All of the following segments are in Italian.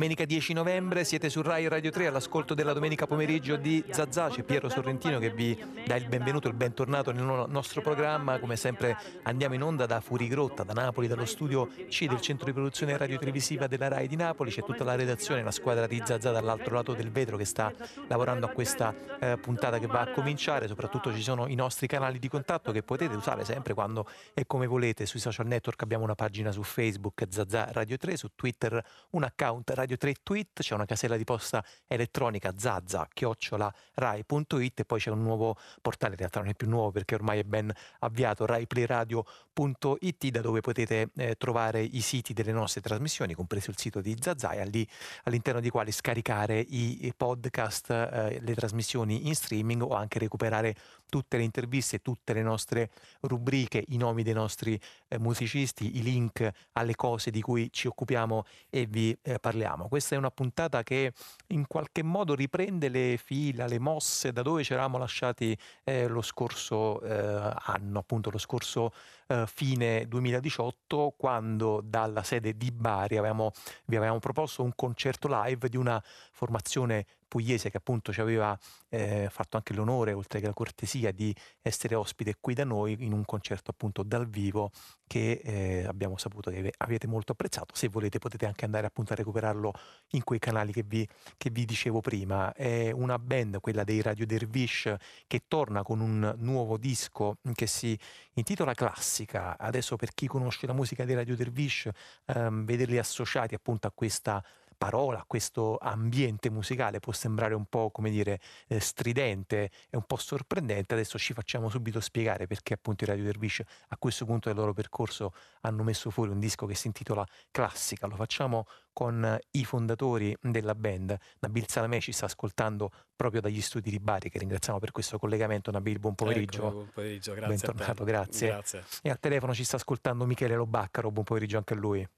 Domenica 10 novembre siete su Rai Radio 3 all'ascolto della domenica pomeriggio di Zazà, c'è Piero Sorrentino che vi dà il benvenuto il bentornato nel nostro programma. Come sempre andiamo in onda da Furigrotta, da Napoli, dallo studio C del centro di produzione radiotelevisiva della Rai di Napoli. C'è tutta la redazione, la squadra di Zazà dall'altro lato del vetro che sta lavorando a questa eh, puntata che va a cominciare. Soprattutto ci sono i nostri canali di contatto che potete usare sempre quando e come volete. Sui social network abbiamo una pagina su Facebook Zazà Radio 3, su Twitter un account Radio 3 Tweet, c'è una casella di posta elettronica zazza chiocciola rai.it e poi c'è un nuovo portale, in realtà non è più nuovo perché ormai è ben avviato, raiplayradio.it da dove potete eh, trovare i siti delle nostre trasmissioni, compreso il sito di Zazzaia, lì all'interno di quali scaricare i, i podcast, eh, le trasmissioni in streaming o anche recuperare tutte le interviste, tutte le nostre rubriche, i nomi dei nostri eh, musicisti, i link alle cose di cui ci occupiamo e vi eh, parliamo. Questa è una puntata che in qualche modo riprende le fila, le mosse da dove ci eravamo lasciati eh, lo scorso eh, anno, appunto lo scorso eh, fine 2018, quando dalla sede di Bari avevamo, vi avevamo proposto un concerto live di una formazione pugliese che appunto ci aveva eh, fatto anche l'onore, oltre che la cortesia, di essere ospite qui da noi in un concerto appunto dal vivo che eh, abbiamo saputo che avete molto apprezzato. Se volete potete anche andare appunto a recuperarlo in quei canali che vi, che vi dicevo prima. È una band, quella dei Radio Dervish, che torna con un nuovo disco che si intitola Classica. Adesso per chi conosce la musica dei Radio Dervish, ehm, vederli associati appunto a questa parola, questo ambiente musicale può sembrare un po' come dire eh, stridente e un po' sorprendente, adesso ci facciamo subito spiegare perché appunto i Radio Dervish a questo punto del loro percorso hanno messo fuori un disco che si intitola Classica, lo facciamo con i fondatori della band. Nabil Salamè ci sta ascoltando proprio dagli studi di Bari, che ringraziamo per questo collegamento. Nabil, buon pomeriggio. Ecco, buon pomeriggio, grazie. Bentornato, grazie. grazie. E al telefono ci sta ascoltando Michele Lobaccaro, buon pomeriggio anche a lui.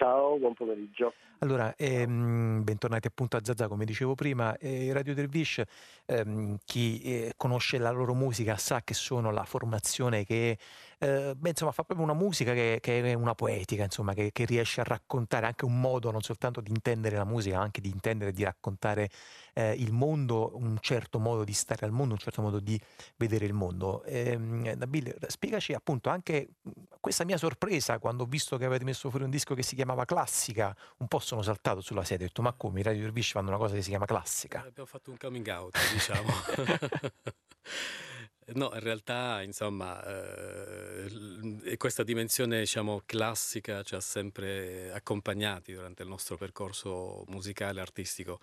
Ciao, buon pomeriggio. Allora, ehm, bentornati appunto a Zazà, come dicevo prima, eh, Radio Dervish, ehm, chi eh, conosce la loro musica sa che sono la formazione che eh, beh, insomma, fa proprio una musica che, che è una poetica, insomma, che, che, riesce a raccontare anche un modo non soltanto di intendere la musica, ma anche di intendere e di raccontare eh, il mondo, un certo modo di stare al mondo, un certo modo di vedere il mondo. Eh, Nabil, spiegaci appunto anche questa mia sorpresa quando ho visto che avete messo fuori un disco che si chiamava Classica, un po' sono saltato sulla sedia, ho detto ma come i Radio Dervish fanno una cosa che si chiama Classica? Eh, abbiamo fatto un coming out, diciamo. No, in realtà, insomma, eh, questa dimensione, diciamo, classica ci ha sempre accompagnati durante il nostro percorso musicale artistico,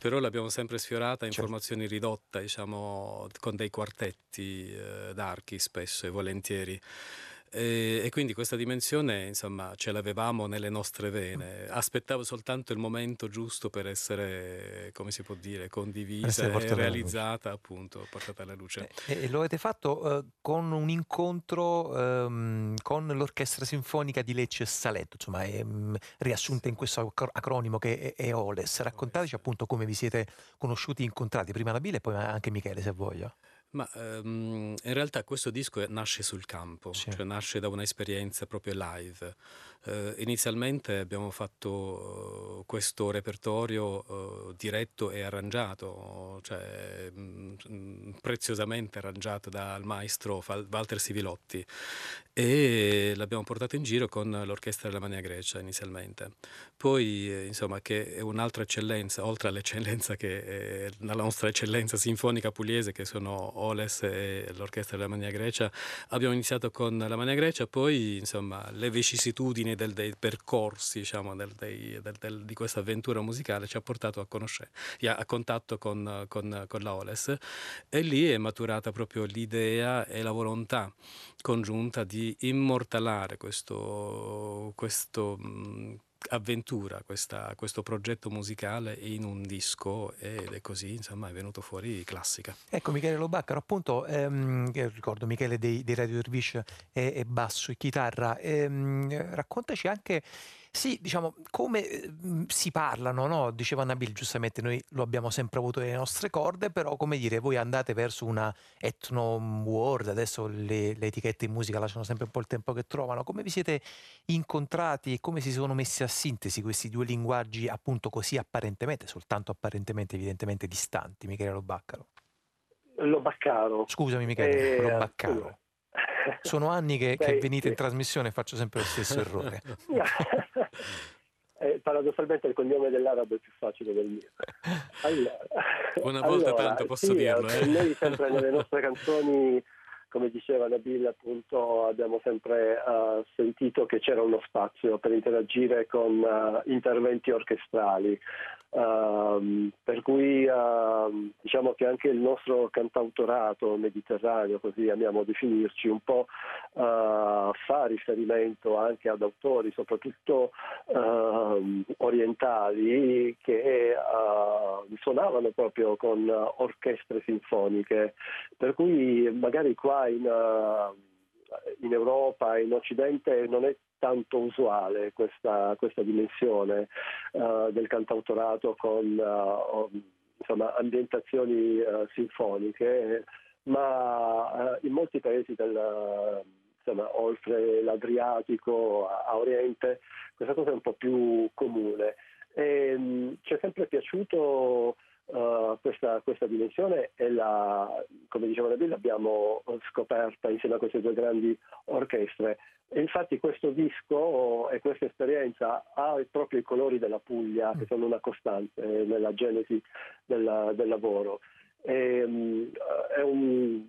però l'abbiamo sempre sfiorata in certo. formazioni ridotte, diciamo, con dei quartetti eh, d'archi spesso e volentieri. E, e, quindi questa dimensione, insomma, ce l'avevamo nelle nostre vene. Aspettavo soltanto il momento giusto per essere, come si può dire, condivisa e realizzata, appunto, portata alla luce. E, e lo avete fatto uh, con un incontro um, con l'Orchestra Sinfonica di Lecce e Saletto, insomma, è, um, riassunta in questo acronimo che è, è OLES. Raccontateci appunto come vi siete conosciuti, incontrati, prima la Bile e poi anche Michele, se voglia. Ma um, in realtà questo disco nasce sul campo, sì. cioè nasce da un'esperienza proprio live. Uh, inizialmente abbiamo fatto uh, questo repertorio uh, diretto e arrangiato, cioè mh, preziosamente arrangiato dal maestro Fal- Walter Sivilotti e l'abbiamo portato in giro con l'orchestra della Mania Grecia inizialmente. Poi, eh, insomma, che è un'altra eccellenza, oltre all'eccellenza che è la nostra eccellenza sinfonica pugliese, che sono Oles e l'orchestra della Mania Grecia, abbiamo iniziato con la Mania Grecia, poi, insomma, le vicissitudini del, dei percorsi, diciamo, del, dei, del, di questa avventura musicale ci ha portato a, conoscere, a contatto con, con, con la Oles. E lì è maturata proprio l'idea e la volontà congiunta di immortalare questo, questo avventura, questa, questo progetto musicale in un disco ed è così, insomma, è venuto fuori classica. Ecco Michele Lobaccaro, appunto, ehm, ricordo Michele dei Radio Dervish e basso e chitarra, ehm, raccontaci anche Sì, diciamo, come mhmm, si parlano, no, diceva Nabil giustamente, noi lo abbiamo sempre avuto nelle nostre corde, però come dire, voi andate verso una ethno world, adesso le, le etichette in musica lasciano sempre un po' il tempo che trovano, come vi siete incontrati e come si sono messi a sintesi questi due linguaggi appunto così apparentemente, soltanto apparentemente evidentemente distanti, Michele Lobaccaro? Lobaccaro. Scusami Michele, Eh, Lobaccaro. Sono anni che, che Beh, venite in sì. trasmissione e faccio sempre lo stesso errore. Eh, paradossalmente il cognome dell'arabo è più facile del mio. Allora, Una volta allora, tanto posso sì, dirlo, eh. Noi sempre nelle nostre canzoni, come diceva Nabil, appunto, abbiamo sempre eh, sentito che c'era uno spazio per interagire con eh, interventi orchestrali. Ehm, per cui ehm, diciamo che anche il nostro cantautorato mediterraneo, così amiamo definirci, un po' eh, fa riferimento anche ad autori, soprattutto ehm, orientali, che suonavano proprio con orchestre sinfoniche. Per cui magari qua in, eh, in Europa, in Occidente, non è tanto usuale questa, questa dimensione eh, del cantautorato con o- insomma, ambientazioni eh, sinfoniche, ma in molti paesi del, insomma, oltre l'Adriatico a, a Oriente questa cosa è un po' più comune. E, mh, ci è sempre piaciuto eh, questa, questa dimensione e la, come diceva Nabil l'abbiamo scoperta insieme a queste due grandi orchestre. E infatti questo disco e questa esperienza ha proprio i colori della Puglia che sono una costante nella genesi del, del lavoro. E, mh, è un-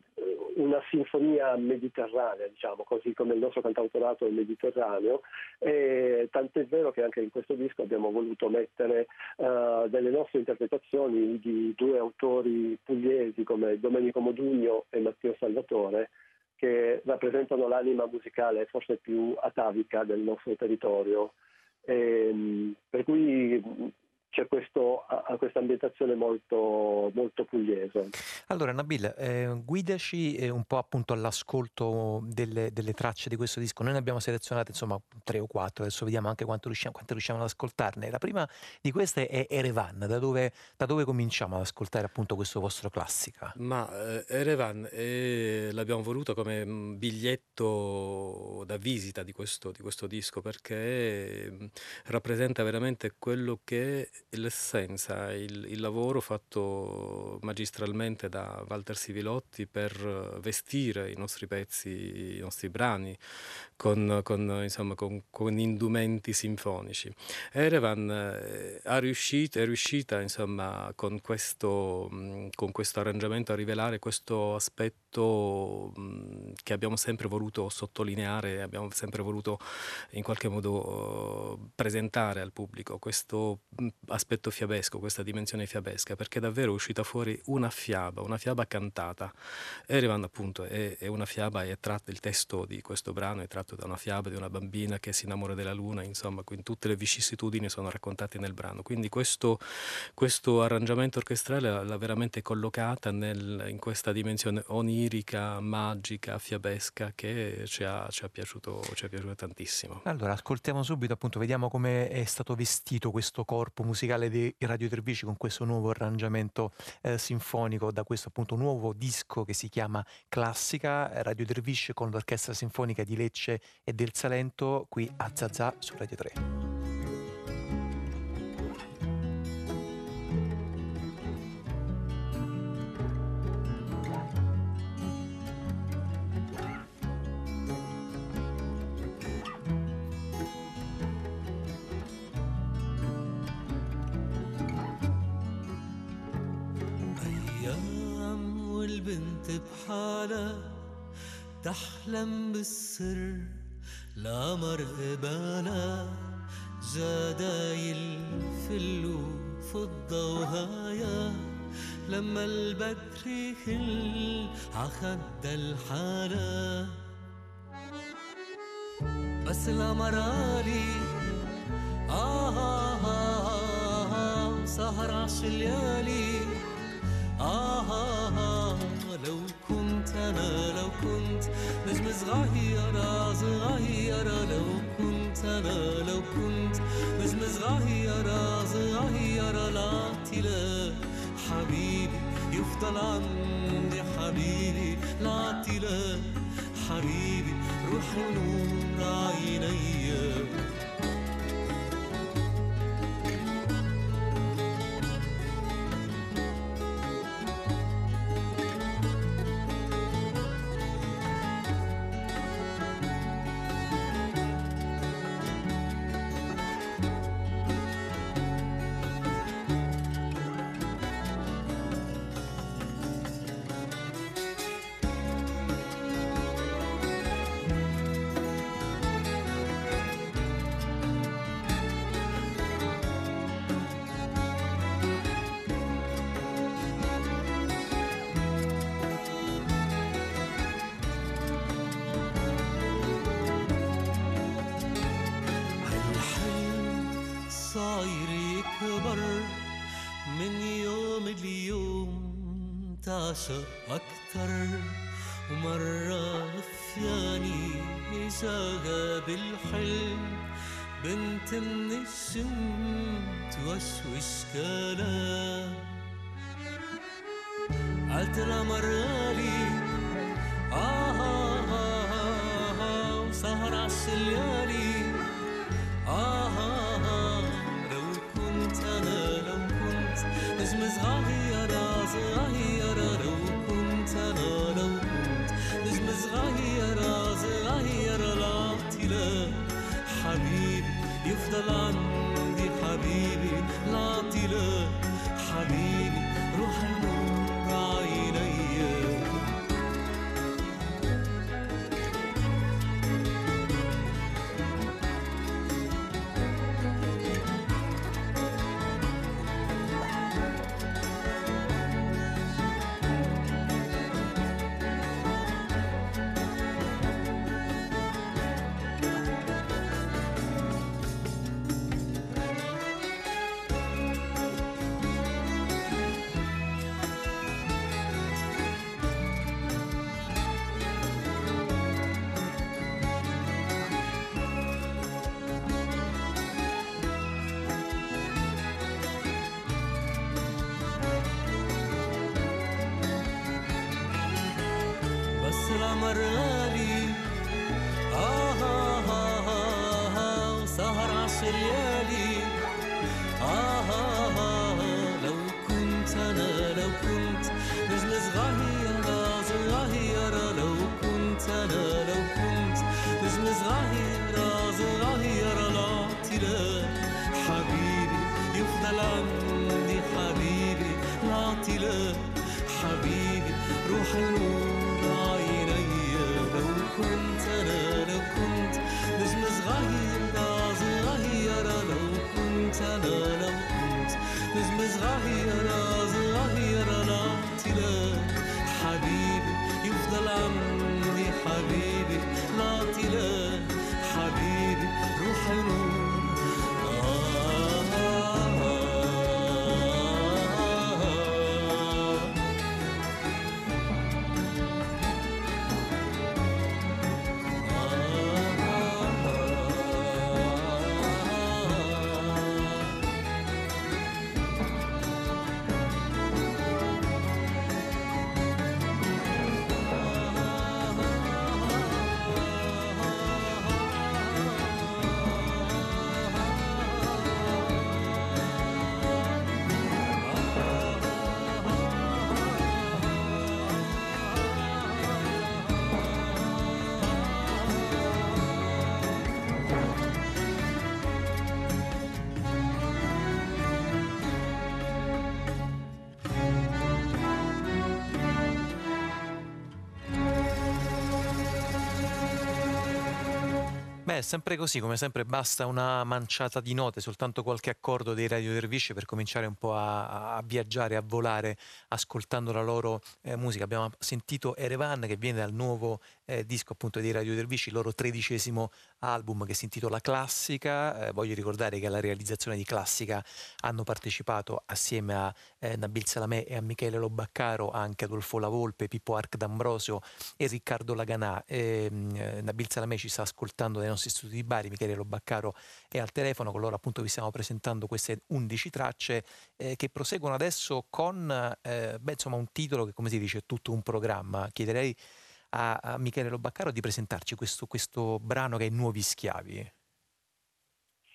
una sinfonia mediterranea, diciamo, così come il nostro cantautorato è mediterraneo, e tant'è vero che anche in questo disco abbiamo voluto mettere eh, delle nostre interpretazioni di due autori pugliesi come Domenico Modugno e Matteo Salvatore, che rappresentano l'anima musicale forse più atavica del nostro territorio. Ehm, per cui c'è questo, questa ambientazione molto, molto pugliese. Allora, Nabil, eh, guidaci eh, un po' appunto all'ascolto delle, delle tracce di questo disco. Noi ne abbiamo selezionate insomma tre o quattro, adesso vediamo anche quanto riusciamo, quante riusciamo ad ascoltarne. La prima di queste è Erevan, da dove, da dove cominciamo ad ascoltare appunto questo vostro classica? Ma eh, Erevan eh, l'abbiamo voluto come mm, biglietto da visita di questo, di questo disco perché mm, rappresenta veramente quello che è l'essenza, il, il lavoro fatto magistralmente da Walter Sivilotti per eh, vestire i nostri pezzi, i nostri brani con, con, insomma, con, con indumenti sinfonici. Erevan eh, ha riuscito, è riuscita insomma, con, questo, con questo arrangiamento a rivelare questo aspetto che abbiamo sempre voluto sottolineare, abbiamo sempre voluto in qualche modo eh, presentare al pubblico, questo mh, aspetto fiabesco, questa dimensione fiabesca, perché davvero è uscita fuori una fiaba, una fiaba cantata. Erevan appunto è, è una fiaba, è tratto, il testo di questo brano è tratto da una fiaba di una bambina che si innamora della luna, insomma, quindi tutte le vicissitudini sono raccontate nel brano. Quindi questo, questo arrangiamento orchestrale l'ha, veramente collocata nel- in questa dimensione onirica, magica, fiabesca che ci ha, ci ha piaciuto, ci è piaciuto tantissimo. Allora, ascoltiamo subito appunto, vediamo come è stato vestito questo corpo musicale di Radio Tervici con questo nuovo arrangiamento eh, sinfonico da questo appunto nuovo disco che si chiama Classica, eh, Radio Tervisce con l'Orchestra Sinfonica di Lecce e del Salento qui a Zazà su Radio 3. والبنت بحالها تحلم بالسر لا مرق بالا جدايل فل وفضة وهايا لما البدر يخل عخد الحالة. بس الأمرالي آه آه آه آه سهر عش الليالي آه آه لو كنت أنا لو كنت نجم صغيرة صغيرة لو كنت أنا لو كنت نجم صغيرة صغيرة لا تلا حبيبي يفضل عندي حبيبي. لا تلا حبيبي روح نور عيني. تعشق أكتر ومرة ثانية إجاها بالحلم. بنت من الجن توشوش كلام لها مرالي. آه آه آه آه آه وسهر عالشليالي آه آه آه لو كنت أنا لو كنت نجم صغيرة صغيرة العمد حبيبي نعطي لك حبيبي روح النور عيني لو كنت أنا لو كنت نجم صغير صغير لو كنت أنا لو كنت نجم صغير صغير نعطي لك حبيبي يفضل عمدي حبيبي نعطي لك حبيبي روح النور è sempre così, come sempre basta una manciata di note, soltanto qualche accordo dei Radio Dervisci per cominciare un po' a, a viaggiare, a volare, ascoltando la loro eh, musica. Abbiamo sentito Erevan che viene dal nuovo eh, disco appunto dei Radio Dervisci, il loro tredicesimo album che si intitola Classica. Eh, voglio ricordare che alla realizzazione di Classica hanno partecipato assieme a eh, Nabil Salamè e a Michele Lobaccaro anche Adolfo Lavolpe, Pippo Arc D'Ambrosio e Riccardo Laganà. E, mh, eh, Nabil Salamè ci sta ascoltando dai nostri nostri studi di Bari, Michele Lobaccaro è al telefono, con loro appunto vi stiamo presentando queste 11 tracce eh, che proseguono adesso con eh, beh, insomma, un titolo che come si dice è tutto un programma. Chiederei a, a Michele Lobaccaro di presentarci questo, questo brano che è Nuovi Schiavi.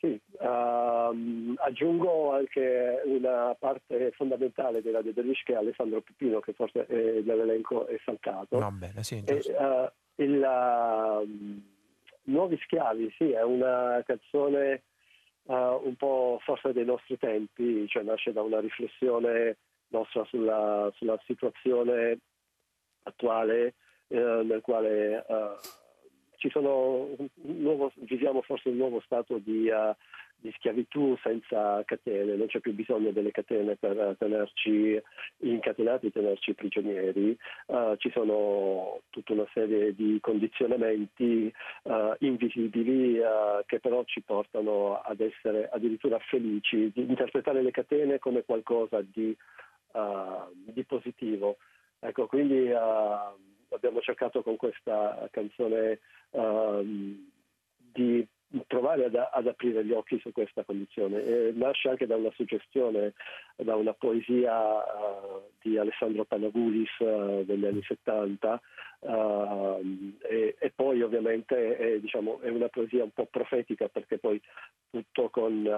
Sì, uh, aggiungo anche una parte fondamentale della De Delish che è Alessandro Pipino, che forse è, nell'elenco è saltato. Va bene, sì, e, uh, il, uh, Nuovi Schiavi, sì, è una canzone un po' forse dei nostri tempi, cioè nasce da una riflessione nostra sulla, sulla situazione attuale eh, nel quale ci sono nuovo, viviamo forse un nuovo stato di, uh, di, schiavitù senza catene, non c'è più bisogno delle catene per tenerci incatenati, tenerci prigionieri, uh, ci sono tutta una serie di condizionamenti uh, invisibili che però ci portano ad essere addirittura felici, di interpretare le catene come qualcosa di, di positivo. Ecco, quindi abbiamo cercato con questa canzone uh, di provare ad, ad, aprire gli occhi su questa condizione. E nasce anche da una suggestione, da una poesia uh, di Alessandro Panagulis uh, degli anni 70 uh, e, e, poi ovviamente è, diciamo, è, una poesia un po' profetica perché poi tutto, con,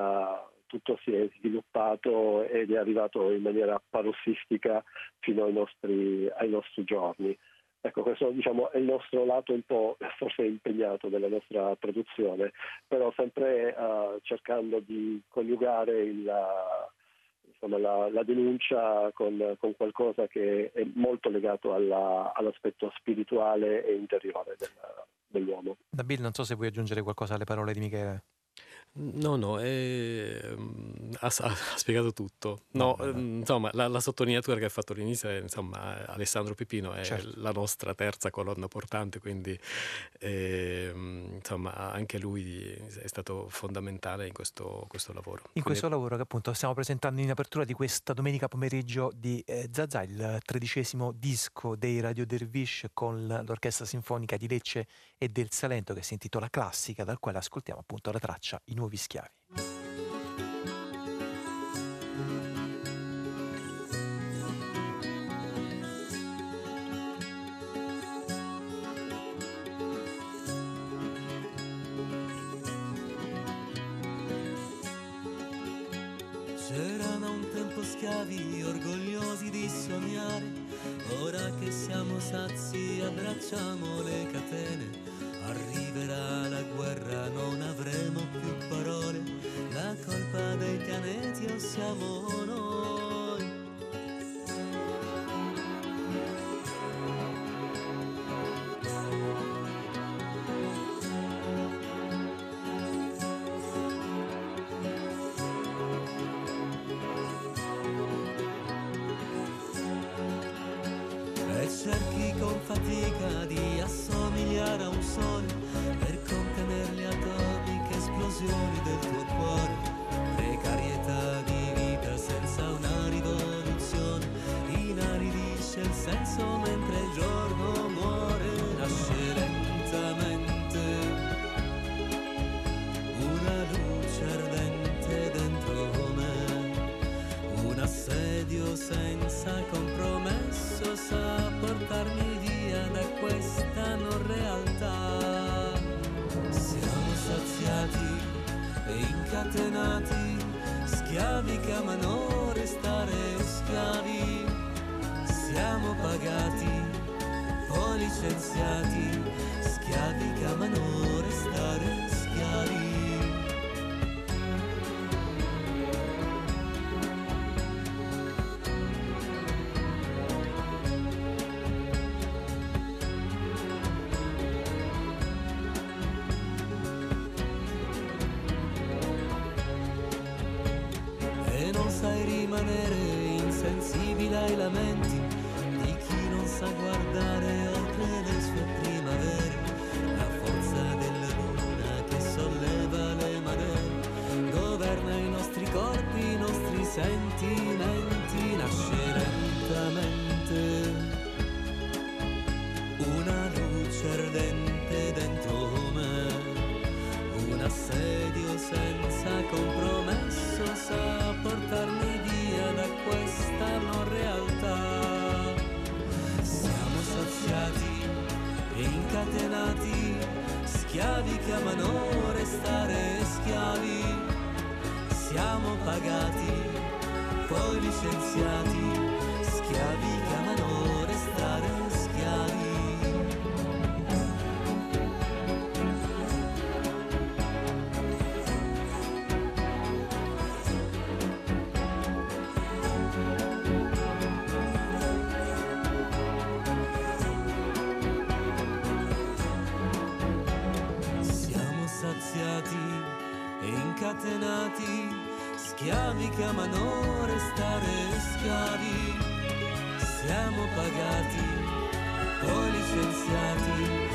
tutto si è sviluppato ed è arrivato in maniera parossistica fino ai nostri, ai nostri giorni. Ecco, questo diciamo, è il nostro lato un po' forse impegnato della nostra produzione, però sempre uh, cercando di coniugare il, insomma, la, la, denuncia con, con, qualcosa che è molto legato alla, all'aspetto spirituale e interiore del, dell'uomo. Nabil, non so se vuoi aggiungere qualcosa alle parole di Michele. No, no, è, ha, ha, spiegato tutto. No, no, insomma, la, la, sottolineatura che ha fatto all'inizio è, insomma, Alessandro Pipino è certo. la nostra terza colonna portante, quindi eh, insomma, anche lui è stato fondamentale in questo, questo lavoro. In quindi... questo lavoro che appunto stiamo presentando in apertura di questa domenica pomeriggio di eh, Zazà, il tredicesimo disco dei Radio Dervish con l'Orchestra Sinfonica di Lecce e del Salento che si intitola Classica, dal quale ascoltiamo appunto la traccia I nuovi schiavi. C'erano un tempo schiavi orgogliosi di sognare, ora che siamo sazi abbracciamo le catene Arriverà la guerra, non avremo più parole, la colpa dei pianeti o siamo noi. Esplosioni del tuo cuore. Precarietà di vita senza una rivoluzione, inaridisce il senso mentre il giorno muore, nasce lentamente una luce ardente dentro me, un assedio senza compromesso sa portarmi via da questa non realtà. Siamo saziati incatenati, schiavi che amano restare schiavi. Siamo pagati, poi licenziati, schiavi che amano restare schiavi. Non sai rimanere insensibile ai lamenti di chi non sa guardare oltre le sue primavere, la forza della luna che solleva le maree, governa i nostri corpi, i nostri sentimenti, nasce lentamente chiamano restare schiavi, siamo pagati, poi licenziati, incatenati, schiavi che amano restare schiavi. Siamo pagati, poi licenziati,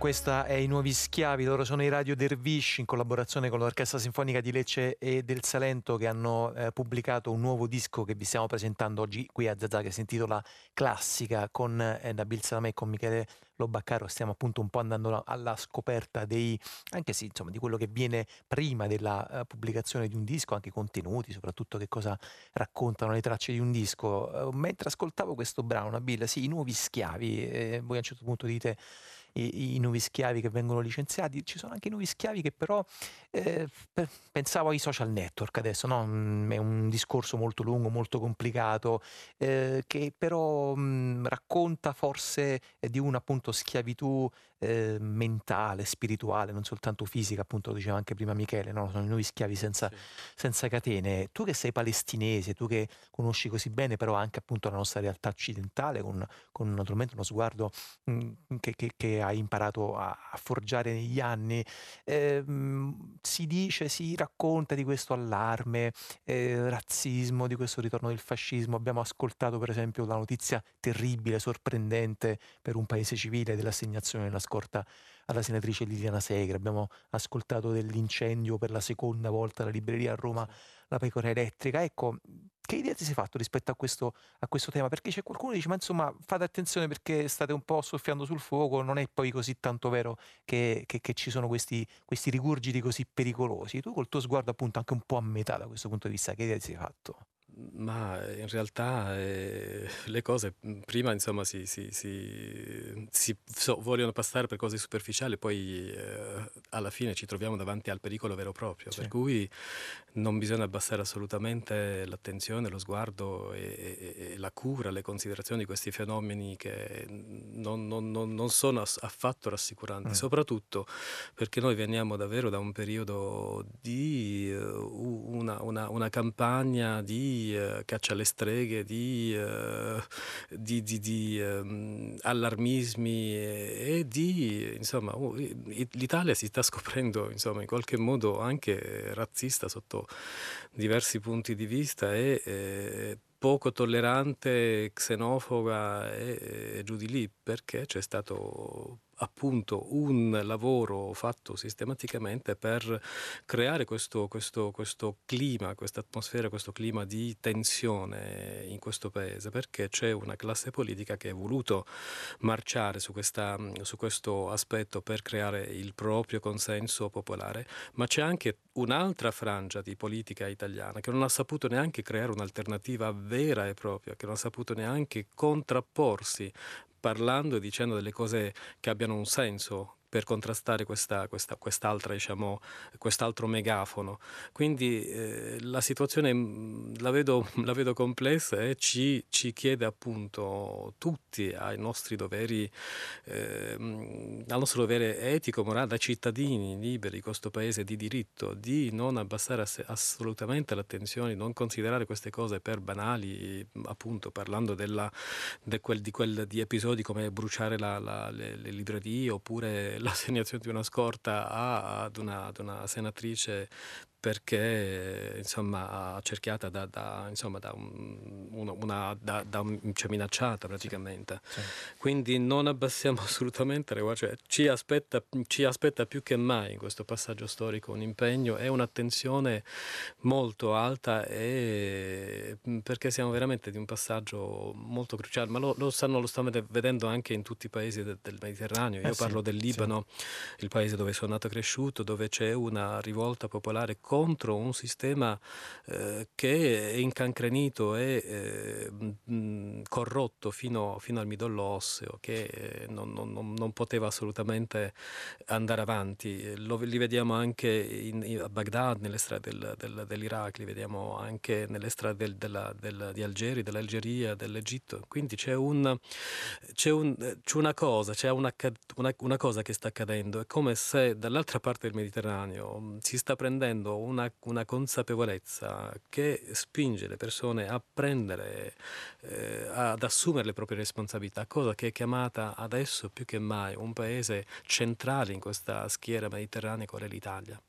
Questa è I Nuovi Schiavi, loro sono i Radio Dervish in collaborazione con l'Orchestra Sinfonica di Lecce e del Salento che hanno eh, pubblicato un nuovo disco che vi stiamo presentando oggi qui a Zazà che si intitola Classica con eh, Nabil Salamè e con Michele Lobaccaro stiamo appunto un po' andando alla scoperta dei, anche sì, insomma, di quello che viene prima della uh, pubblicazione di un disco, anche i contenuti, soprattutto che cosa raccontano le tracce di un disco. Uh, mentre ascoltavo questo brano, Nabil, sì, i nuovi schiavi, eh, voi a un certo punto dite i, i, nuovi schiavi che vengono licenziati, ci sono anche i nuovi schiavi che però eh, pensavo ai social network adesso, no? è un discorso molto lungo, molto complicato, eh, che però mh, racconta forse di una appunto schiavitù eh, mentale, spirituale, non soltanto fisica, appunto lo diceva anche prima Michele, no? sono i nuovi schiavi senza, sì. senza, catene. Tu che sei palestinese, tu che conosci così bene però anche appunto la nostra realtà occidentale, con, con naturalmente uno sguardo mh, che, che, che, hai imparato a, a, forgiare negli anni, eh, si dice, si racconta di questo allarme, eh, razzismo, di questo ritorno del fascismo. Abbiamo ascoltato per esempio la notizia terribile, sorprendente per un paese civile dell'assegnazione della scorta alla senatrice Liliana Segre, abbiamo ascoltato dell'incendio per la seconda volta alla libreria a Roma, la pecora elettrica. Ecco, che idea ti sei fatto rispetto a questo, a questo tema? Perché c'è qualcuno che dice, ma insomma fate attenzione perché state un po' soffiando sul fuoco, non è poi così tanto vero che, che, che ci sono questi, questi rigurgiti così pericolosi. Tu col tuo sguardo appunto anche un po' a metà da questo punto di vista, che idea ti sei fatto? Ma in realtà eh, le cose prima insomma si, si, si, si so, vogliono passare per cose superficiali, poi eh, alla fine ci troviamo davanti al pericolo vero e proprio, sì. per cui non bisogna abbassare assolutamente l'attenzione, lo sguardo e, e, e, la cura, le considerazioni di questi fenomeni che non, non, non, non sono affatto rassicuranti, mm. soprattutto perché noi veniamo davvero da un periodo di uh, una, una, una campagna di uh, caccia alle streghe, di, uh, di, di, di um, allarmismi e, e di, insomma, uh, l'Italia si sta scoprendo, insomma, in qualche modo anche razzista sotto diversi punti di vista e eh, poco tollerante, xenofoba e, e giù di lì, perché c'è stato appunto un lavoro fatto sistematicamente per creare questo, questo, questo clima, questa atmosfera, questo clima di tensione in questo paese, perché c'è una classe politica che ha voluto marciare su, questa, su questo aspetto per creare il proprio consenso popolare, ma c'è anche un'altra frangia di politica italiana che non ha saputo neanche creare un'alternativa vera e propria, che non ha saputo neanche contrapporsi parlando e dicendo delle cose che abbiano un senso per contrastare questa, questa, quest'altra, diciamo, quest'altro megafono. Quindi eh, la situazione mm, la vedo, la vedo complessa e ci, ci, chiede appunto tutti ai nostri doveri, eh, al nostro dovere etico, morale, da cittadini liberi di questo paese di diritto, di non abbassare ass- assolutamente l'attenzione, non considerare queste cose per banali, appunto parlando della, de quel, di, quel, di episodi come bruciare la, la, le, le librerie oppure l'assegnazione di una scorta ad una, ad una senatrice perché insomma accerchiata da, da, insomma, da, un, una, da, da un, cioè minacciata praticamente. Sì, sì. Quindi non abbassiamo assolutamente le cioè, ci, aspetta, ci aspetta più che mai in questo passaggio storico un impegno e un'attenzione molto alta e, perché siamo veramente di un passaggio molto cruciale, ma lo, lo, stanno, lo stanno vedendo anche in tutti i paesi del, del Mediterraneo. Io eh parlo sì, del Libano, il paese dove sono nato e cresciuto, dove c'è una rivolta popolare contro un sistema eh, che è incancrenito e eh, corrotto fino, fino, al midollo osseo, che eh, non, non, non, poteva assolutamente andare avanti. Lo, li vediamo anche in, a Baghdad, nelle strade del, del, dell'Iraq, li vediamo anche nelle strade del, della, del, di Algeri, dell'Algeria, dell'Egitto. Quindi c'è, un, c'è, un, c'è una cosa, c'è una, una, una cosa che sta accadendo. È come se dall'altra parte del Mediterraneo si sta prendendo una, una consapevolezza che spinge le persone a prendere, eh, ad assumere le proprie responsabilità, cosa che è chiamata adesso più che mai un paese centrale in questa schiera mediterranea qual è l'Italia.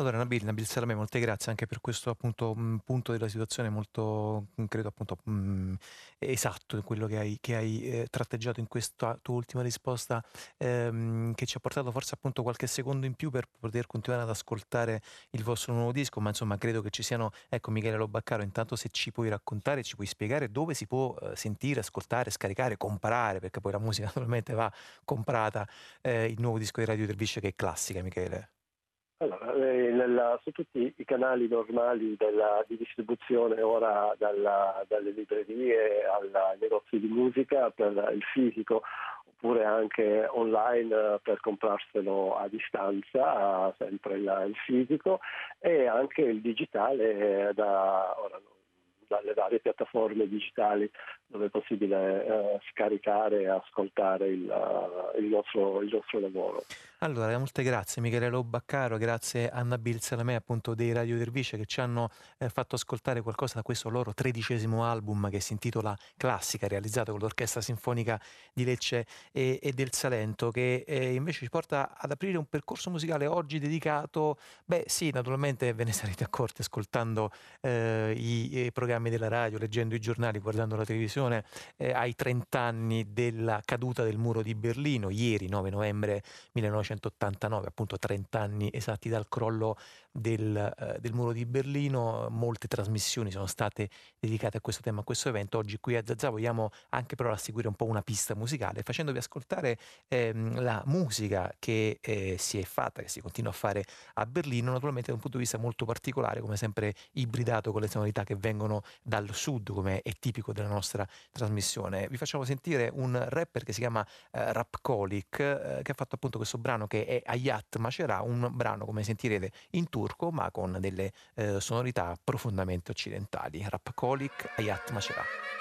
Allora Nabil, Nabil Salamè, molte grazie anche per questo appunto, mh, punto della situazione molto, credo appunto, mh, esatto quello che hai, che hai eh, tratteggiato in questa tua ultima risposta ehm, che ci ha portato forse appunto qualche secondo in più per poter continuare ad ascoltare il vostro nuovo disco, ma insomma credo che ci siano, ecco Michele Lobaccaro, intanto se ci puoi raccontare, ci puoi spiegare dove si può eh, sentire, ascoltare, scaricare, comprare, perché poi la musica naturalmente va comprata, eh, il nuovo disco di Radio Dervisce che è classica Michele. Allora, eh, nella, su tutti i canali normali della, di distribuzione, ora dalla, dalle librerie ai negozi di musica per il fisico oppure anche online eh, per comprarselo a distanza, sempre il, il fisico e anche il digitale da, ora, dalle varie piattaforme digitali dove è possibile eh, scaricare e ascoltare il, uh, il, nostro, il, nostro, lavoro. Allora, molte grazie Michele Lobaccaro, grazie a Nabil Salamè appunto dei Radio Dervice che ci hanno eh, fatto ascoltare qualcosa da questo loro tredicesimo album che si intitola Classica, realizzato con l'Orchestra Sinfonica di Lecce e, e del Salento, che eh, invece ci porta ad aprire un percorso musicale oggi dedicato, beh sì, naturalmente ve ne sarete accorti ascoltando eh, i, i programmi della radio, leggendo i giornali, guardando la televisione, eh, ai 30 anni della caduta del muro di Berlino, ieri 9 novembre 1989, appunto 30 anni esatti dal crollo del, eh, del, muro di Berlino, molte trasmissioni sono state dedicate a questo tema, a questo evento. Oggi qui a Zazà vogliamo anche però seguire un po' una pista musicale, facendovi ascoltare ehm, la musica che eh, si è fatta, che si continua a fare a Berlino, naturalmente da un punto di vista molto particolare, come sempre ibridato con le sonorità che vengono dal sud, come è tipico della nostra trasmissione. Vi facciamo sentire un rapper che si chiama eh, Rapcolic, eh, che ha fatto appunto questo brano che è Ayat Macerà, un brano come sentirete in turco turco ma con delle eh, sonorità profondamente occidentali. Rapkolik Ayat Macerà.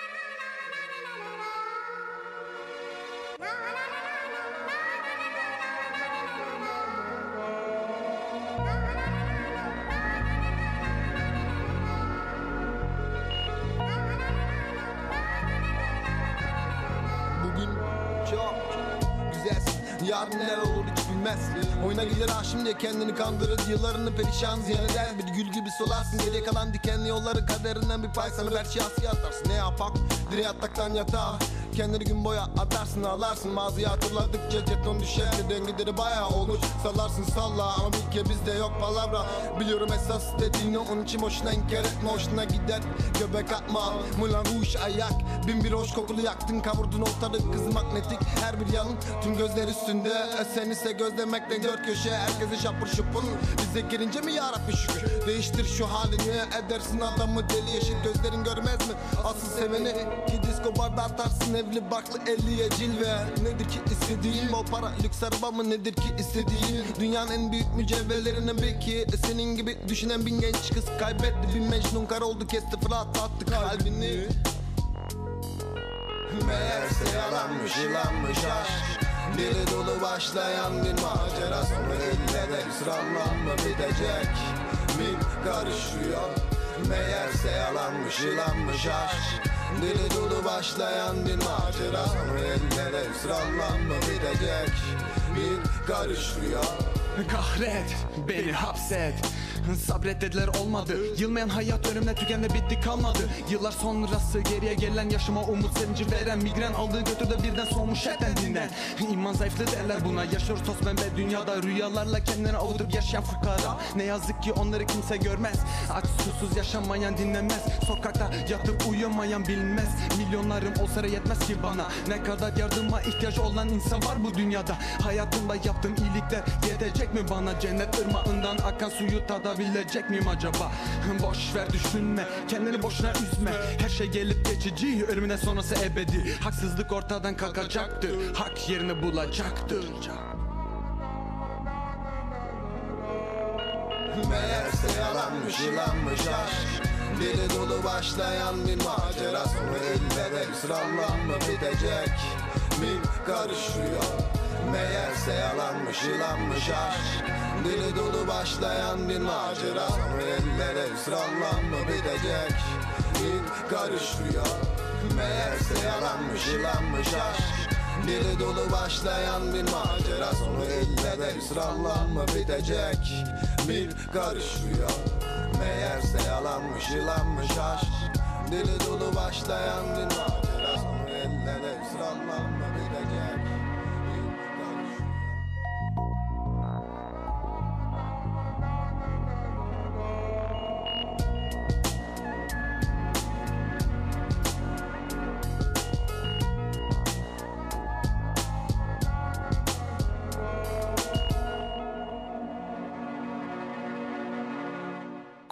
Gelir ha şimdi kendini kandırır Yıllarını perişan ziyan eder. Bir gül gibi solarsın geriye kalan dikenli yolları Kaderinden bir pay sanıp her şeyi asya atarsın. Ne yapak? Dire yataktan yatağa Kendini gün boya atarsın ağlarsın. Maziyi hatırladıkça jeton düşer Dengileri bayağı olur Salarsın salla ama bir ke bizde yok palavra. Biliyorum esas dediğini onun için boşuna inkar etme Hoşuna gider. Göbek atma Mulan ruş ayak. Bin bir hoş kokulu yaktın kavurdun ortalık. Kızı magnetik her bir yanın Tüm gözler üstünde. Sen ise gözlemekle dört köşe Herkese şapır şupur. Bize girince mi yarabbi şükür? Değiştir şu halini edersin adamı deli yeşil. Gözlerin görmez mi? Asıl seveni Ki disco barda atarsın. Evli barklı elliye cilve. Nedir ki istediğin o para lüks araba mı? Nedir ki istediğin Dünyanın en büyük mücevherlerinden belki Senin gibi düşünen bin genç kız kaybetti. Bir mecnun kar oldu kesti Fırat attı kalbini. Meğerse yalanmış yılanmış aşk Dili dolu başlayan bir macera Sonra ille hüsranla bitecek Mi karışıyor. Meğerse yalanmış yılanmış aşk. Dili dolu başlayan bir macera Sonra ille hüsranla mı bitecek Bir karışıyor. Kahret beni hapset Sabret dediler olmadı. Yılmayan hayat ölümle tükendi bitti kalmadı. Yıllar sonrası geriye gelen yaşıma umut sevinci veren Migren aldığı götürdü birden soğumuş etten dinden İman zayıflı derler buna Yaşıyoruz toz pembe dünyada. Rüyalarla kendini avutup yaşayan fukara. Ne yazık ki onları kimse görmez. Aç susuz yaşamayan dinlemez. Sokakta yatıp uyuyamayan bilmez. Milyonlarım olsa yetmez ki bana. Ne kadar yardıma ihtiyaç olan insan var bu dünyada? Hayatımda yaptığım iyilikler yetecek mi bana? Cennet ırmağından akan suyu tadabilecek miyim acaba? Boş ver düşünme. Kendini boşuna üzme. Her şey gelip geçici. Ölümüne sonrası ebedi. Haksızlık ortadan kalkacaktır Hak yerini bulacaktır Meğerse yalanmış yılanmış aşk. Dili dolu başlayan bir macera. Sonra elde de ısrarla mı bitecek. Mi karışıyor Meğerse yalanmış yılanmış aşk. Dili dolu başlayan bir macera. Sonra ellere ısrarla mı bitecek Mi karışıyor. Meğerse yalanmış yılanmış aşk. Dili dolu başlayan bir macera. Sonu ille de ısrarla mı bitecek Bir karışıyor. Meğerse yalanmış yılanmış aşk. Dili dolu başlayan bir macera. Sonu ille de ısrarla mı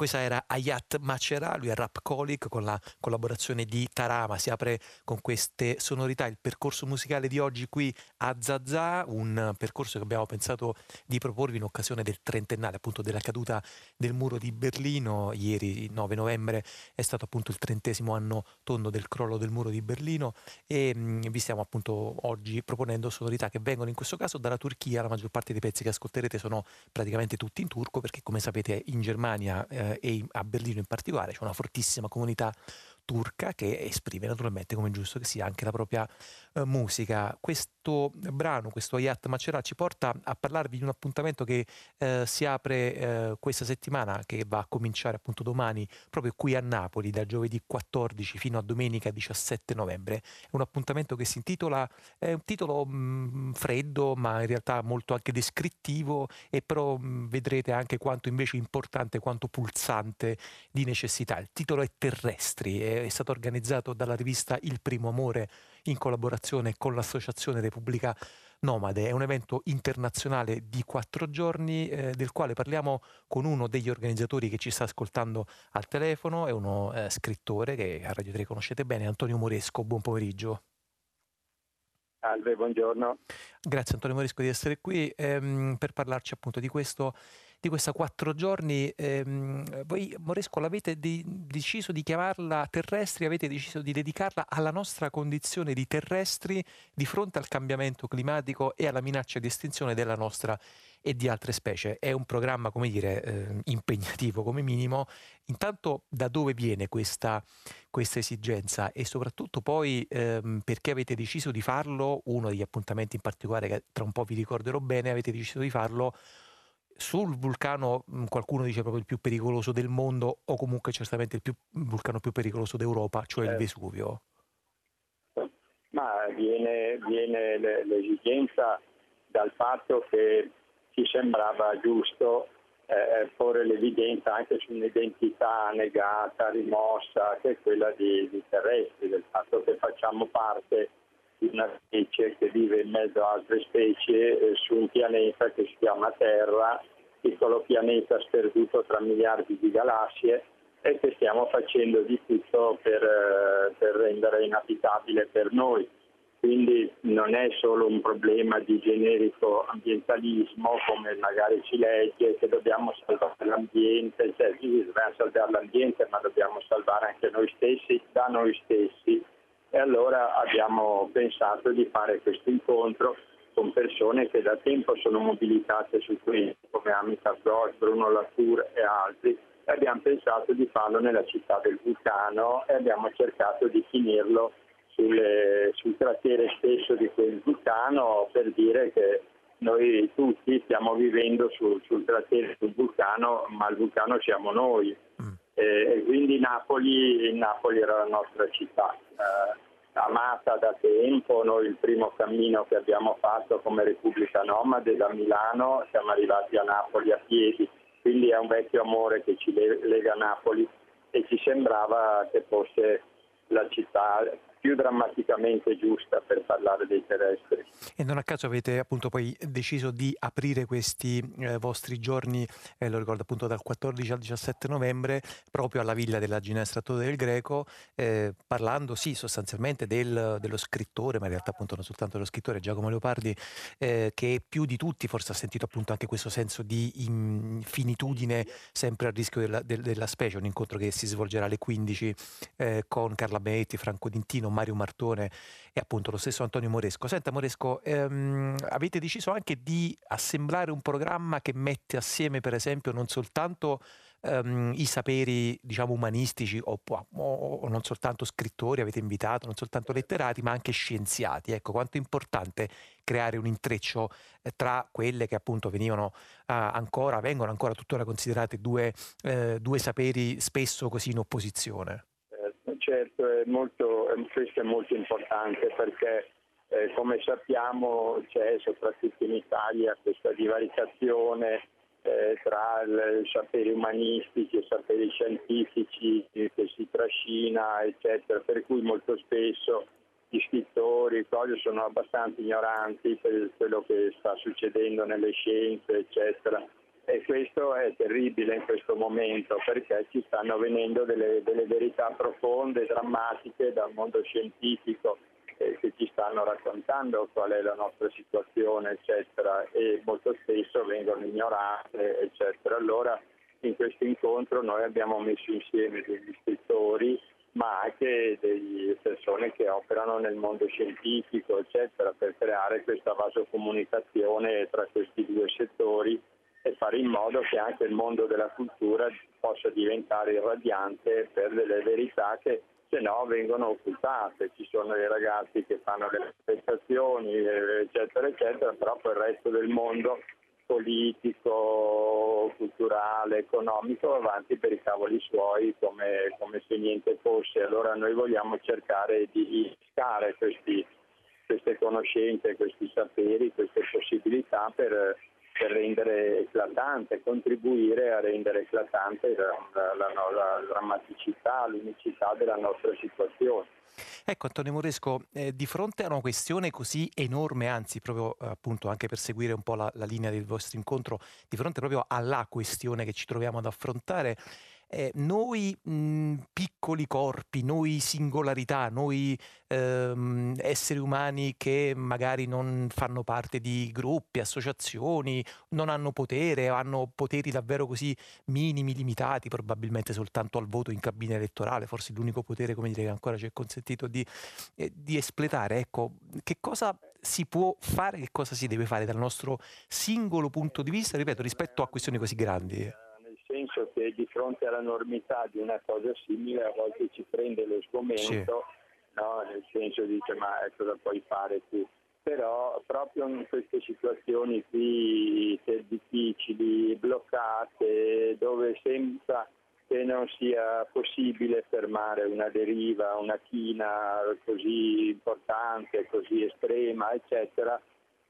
Questa era Ayat Macera, lui è rap colic con la collaborazione di Tarama. Si apre con queste sonorità il percorso musicale di oggi qui a Zazà, un percorso che abbiamo pensato di proporvi in occasione del trentennale appunto della caduta del muro di Berlino. Ieri, 9 novembre, è stato appunto il trentesimo anno tondo del crollo del muro di Berlino e mh, vi stiamo appunto oggi proponendo sonorità che vengono in questo caso dalla Turchia. La maggior parte dei pezzi che ascolterete sono praticamente tutti in turco perché come sapete in Germania eh, e a Berlino in particolare c'è una fortissima comunità turca che esprime naturalmente come è giusto che sia anche la propria musica. Questo brano, questo Ayat Macera ci porta a parlarvi di un appuntamento che eh, si apre eh, questa settimana che va a cominciare appunto domani proprio qui a Napoli da giovedì 14 fino a domenica 17 novembre. È un appuntamento che si intitola, è un titolo mh, freddo ma in realtà molto anche descrittivo e però mh, vedrete anche quanto invece importante, quanto pulsante di necessità. Il titolo è Terrestri, è, è stato organizzato dalla rivista Il Primo Amore in collaborazione con l'Associazione Repubblica Nomade. È un evento internazionale di quattro giorni eh, del quale parliamo con uno degli organizzatori che ci sta ascoltando al telefono, è uno eh, scrittore che a Radio 3 conoscete bene, Antonio Moresco. Buon pomeriggio. Salve, buongiorno. Grazie Antonio Moresco di essere qui ehm, per parlarci appunto di questo di questa quattro giorni. Ehm, voi Moresco l'avete di- deciso di chiamarla terrestri, avete deciso di dedicarla alla nostra condizione di terrestri di fronte al cambiamento climatico e alla minaccia di estinzione della nostra e di altre specie. È un programma, come dire, eh, impegnativo come minimo. Intanto da dove viene questa, questa esigenza e soprattutto poi ehm, perché avete deciso di farlo, uno degli appuntamenti in particolare che tra un po' vi ricorderò bene, avete deciso di farlo sul vulcano, mh, qualcuno dice proprio il più pericoloso del mondo o comunque certamente il, più, il vulcano più pericoloso d'Europa, cioè il Eh. Vesuvio. Ma viene, viene le- l'esigenza dal fatto che ci sembrava giusto eh, porre l'evidenza anche su un'identità negata, rimossa, che è quella di, di terrestri, del fatto che facciamo parte di una specie che vive in mezzo a altre specie eh, su un pianeta che si chiama Terra, piccolo pianeta sperduto tra miliardi di galassie e che stiamo facendo di tutto per, eh, per rendere inabitabile per noi. Quindi non è solo un problema di generico ambientalismo come magari ci legge che dobbiamo salvare l'ambiente, cioè sì, dobbiamo salvare l'ambiente ma dobbiamo salvare anche noi stessi da noi stessi. E allora abbiamo pensato di fare questo incontro con persone che da tempo sono mobilitate su questo, come Amitav Ghosh, Bruno Latour e altri, e abbiamo pensato di farlo nella città del vulcano e abbiamo cercato di finirlo sulle- sul cratere stesso di quel vulcano per dire che noi tutti stiamo vivendo sul, sul cratere sul vulcano, ma il vulcano siamo noi. Mm. E, quindi Napoli, Napoli, era la nostra città. Eh, amata da tempo, noi il primo cammino che abbiamo fatto come Repubblica Nomade da Milano siamo arrivati a Napoli a piedi, quindi è un vecchio amore che ci lega a Napoli e ci sembrava che fosse la città più drammaticamente giusta per parlare dei terrestri. E non a caso avete appunto poi deciso di aprire questi eh, vostri giorni, eh, lo ricordo appunto dal 14 al 17 novembre, proprio alla villa della Ginestra Tode del Greco, eh, parlando sì sostanzialmente del, dello scrittore, ma in realtà appunto non soltanto dello scrittore Giacomo Leopardi, eh, che più di tutti forse ha sentito appunto anche questo senso di infinitudine sempre a rischio della, del, della specie, un incontro che si svolgerà alle 15 eh, con Carla Benetti, Franco Dintino, Mario Martone e appunto lo stesso Antonio Moresco. Senta Moresco, ehm, avete deciso anche di assemblare un programma che mette assieme per esempio non soltanto ehm, i saperi diciamo umanistici o, o, o, non soltanto scrittori avete invitato, non soltanto letterati ma anche scienziati. Ecco quanto è importante creare un intreccio eh, tra quelle che appunto venivano eh, ancora, vengono ancora tuttora considerate due, eh, due saperi spesso così in opposizione. Certo, è molto, questo è molto importante perché eh, come sappiamo c'è soprattutto in Italia questa divaricazione eh, tra i saperi umanistici e i saperi scientifici che si trascina, eccetera, per cui molto spesso gli scrittori sono abbastanza ignoranti per quello che sta succedendo nelle scienze, eccetera e questo è terribile in questo momento perché ci stanno venendo delle, delle verità profonde, drammatiche dal mondo scientifico eh, che ci stanno raccontando qual è la nostra situazione, eccetera, e molto spesso vengono ignorate, eccetera. Allora in questo incontro noi abbiamo messo insieme degli scrittori ma anche delle persone che operano nel mondo scientifico, eccetera, per creare questa vasocomunicazione tra questi due settori e fare in modo che anche il mondo della cultura possa diventare irradiante per delle verità che se no vengono occultate. Ci sono dei ragazzi che fanno le manifestazioni, eccetera, eccetera, però poi il resto del mondo politico, culturale, economico va avanti per i cavoli suoi come, come se niente fosse. Allora noi vogliamo cercare di questi, queste conoscenze, questi saperi, queste possibilità per per rendere eclatante, contribuire a rendere eclatante la, la, la, la drammaticità, l'unicità della nostra situazione. Ecco Antonio Moresco, eh, di fronte a una questione così enorme, anzi proprio appunto anche per seguire un po' la linea del vostro incontro, di fronte proprio alla questione che ci troviamo ad affrontare, eh, noi mh, piccoli corpi, noi singolarità, noi ehm, esseri umani che magari non fanno parte di gruppi, associazioni, non hanno potere, hanno poteri davvero così minimi, limitati, probabilmente soltanto al voto in cabina elettorale, forse l'unico potere come dire, che ancora ci è consentito di, eh, di espletare. Ecco, che cosa si può fare, che cosa si deve fare dal nostro singolo punto di vista, ripeto, rispetto a questioni così grandi? Senso che di fronte all'enormità di una cosa simile a volte ci prende lo sgomento, sì. no? nel senso dice ma cosa puoi fare tu? Però proprio in queste situazioni qui difficili, bloccate, dove sembra che non sia possibile fermare una deriva, una china così importante, così estrema, eccetera,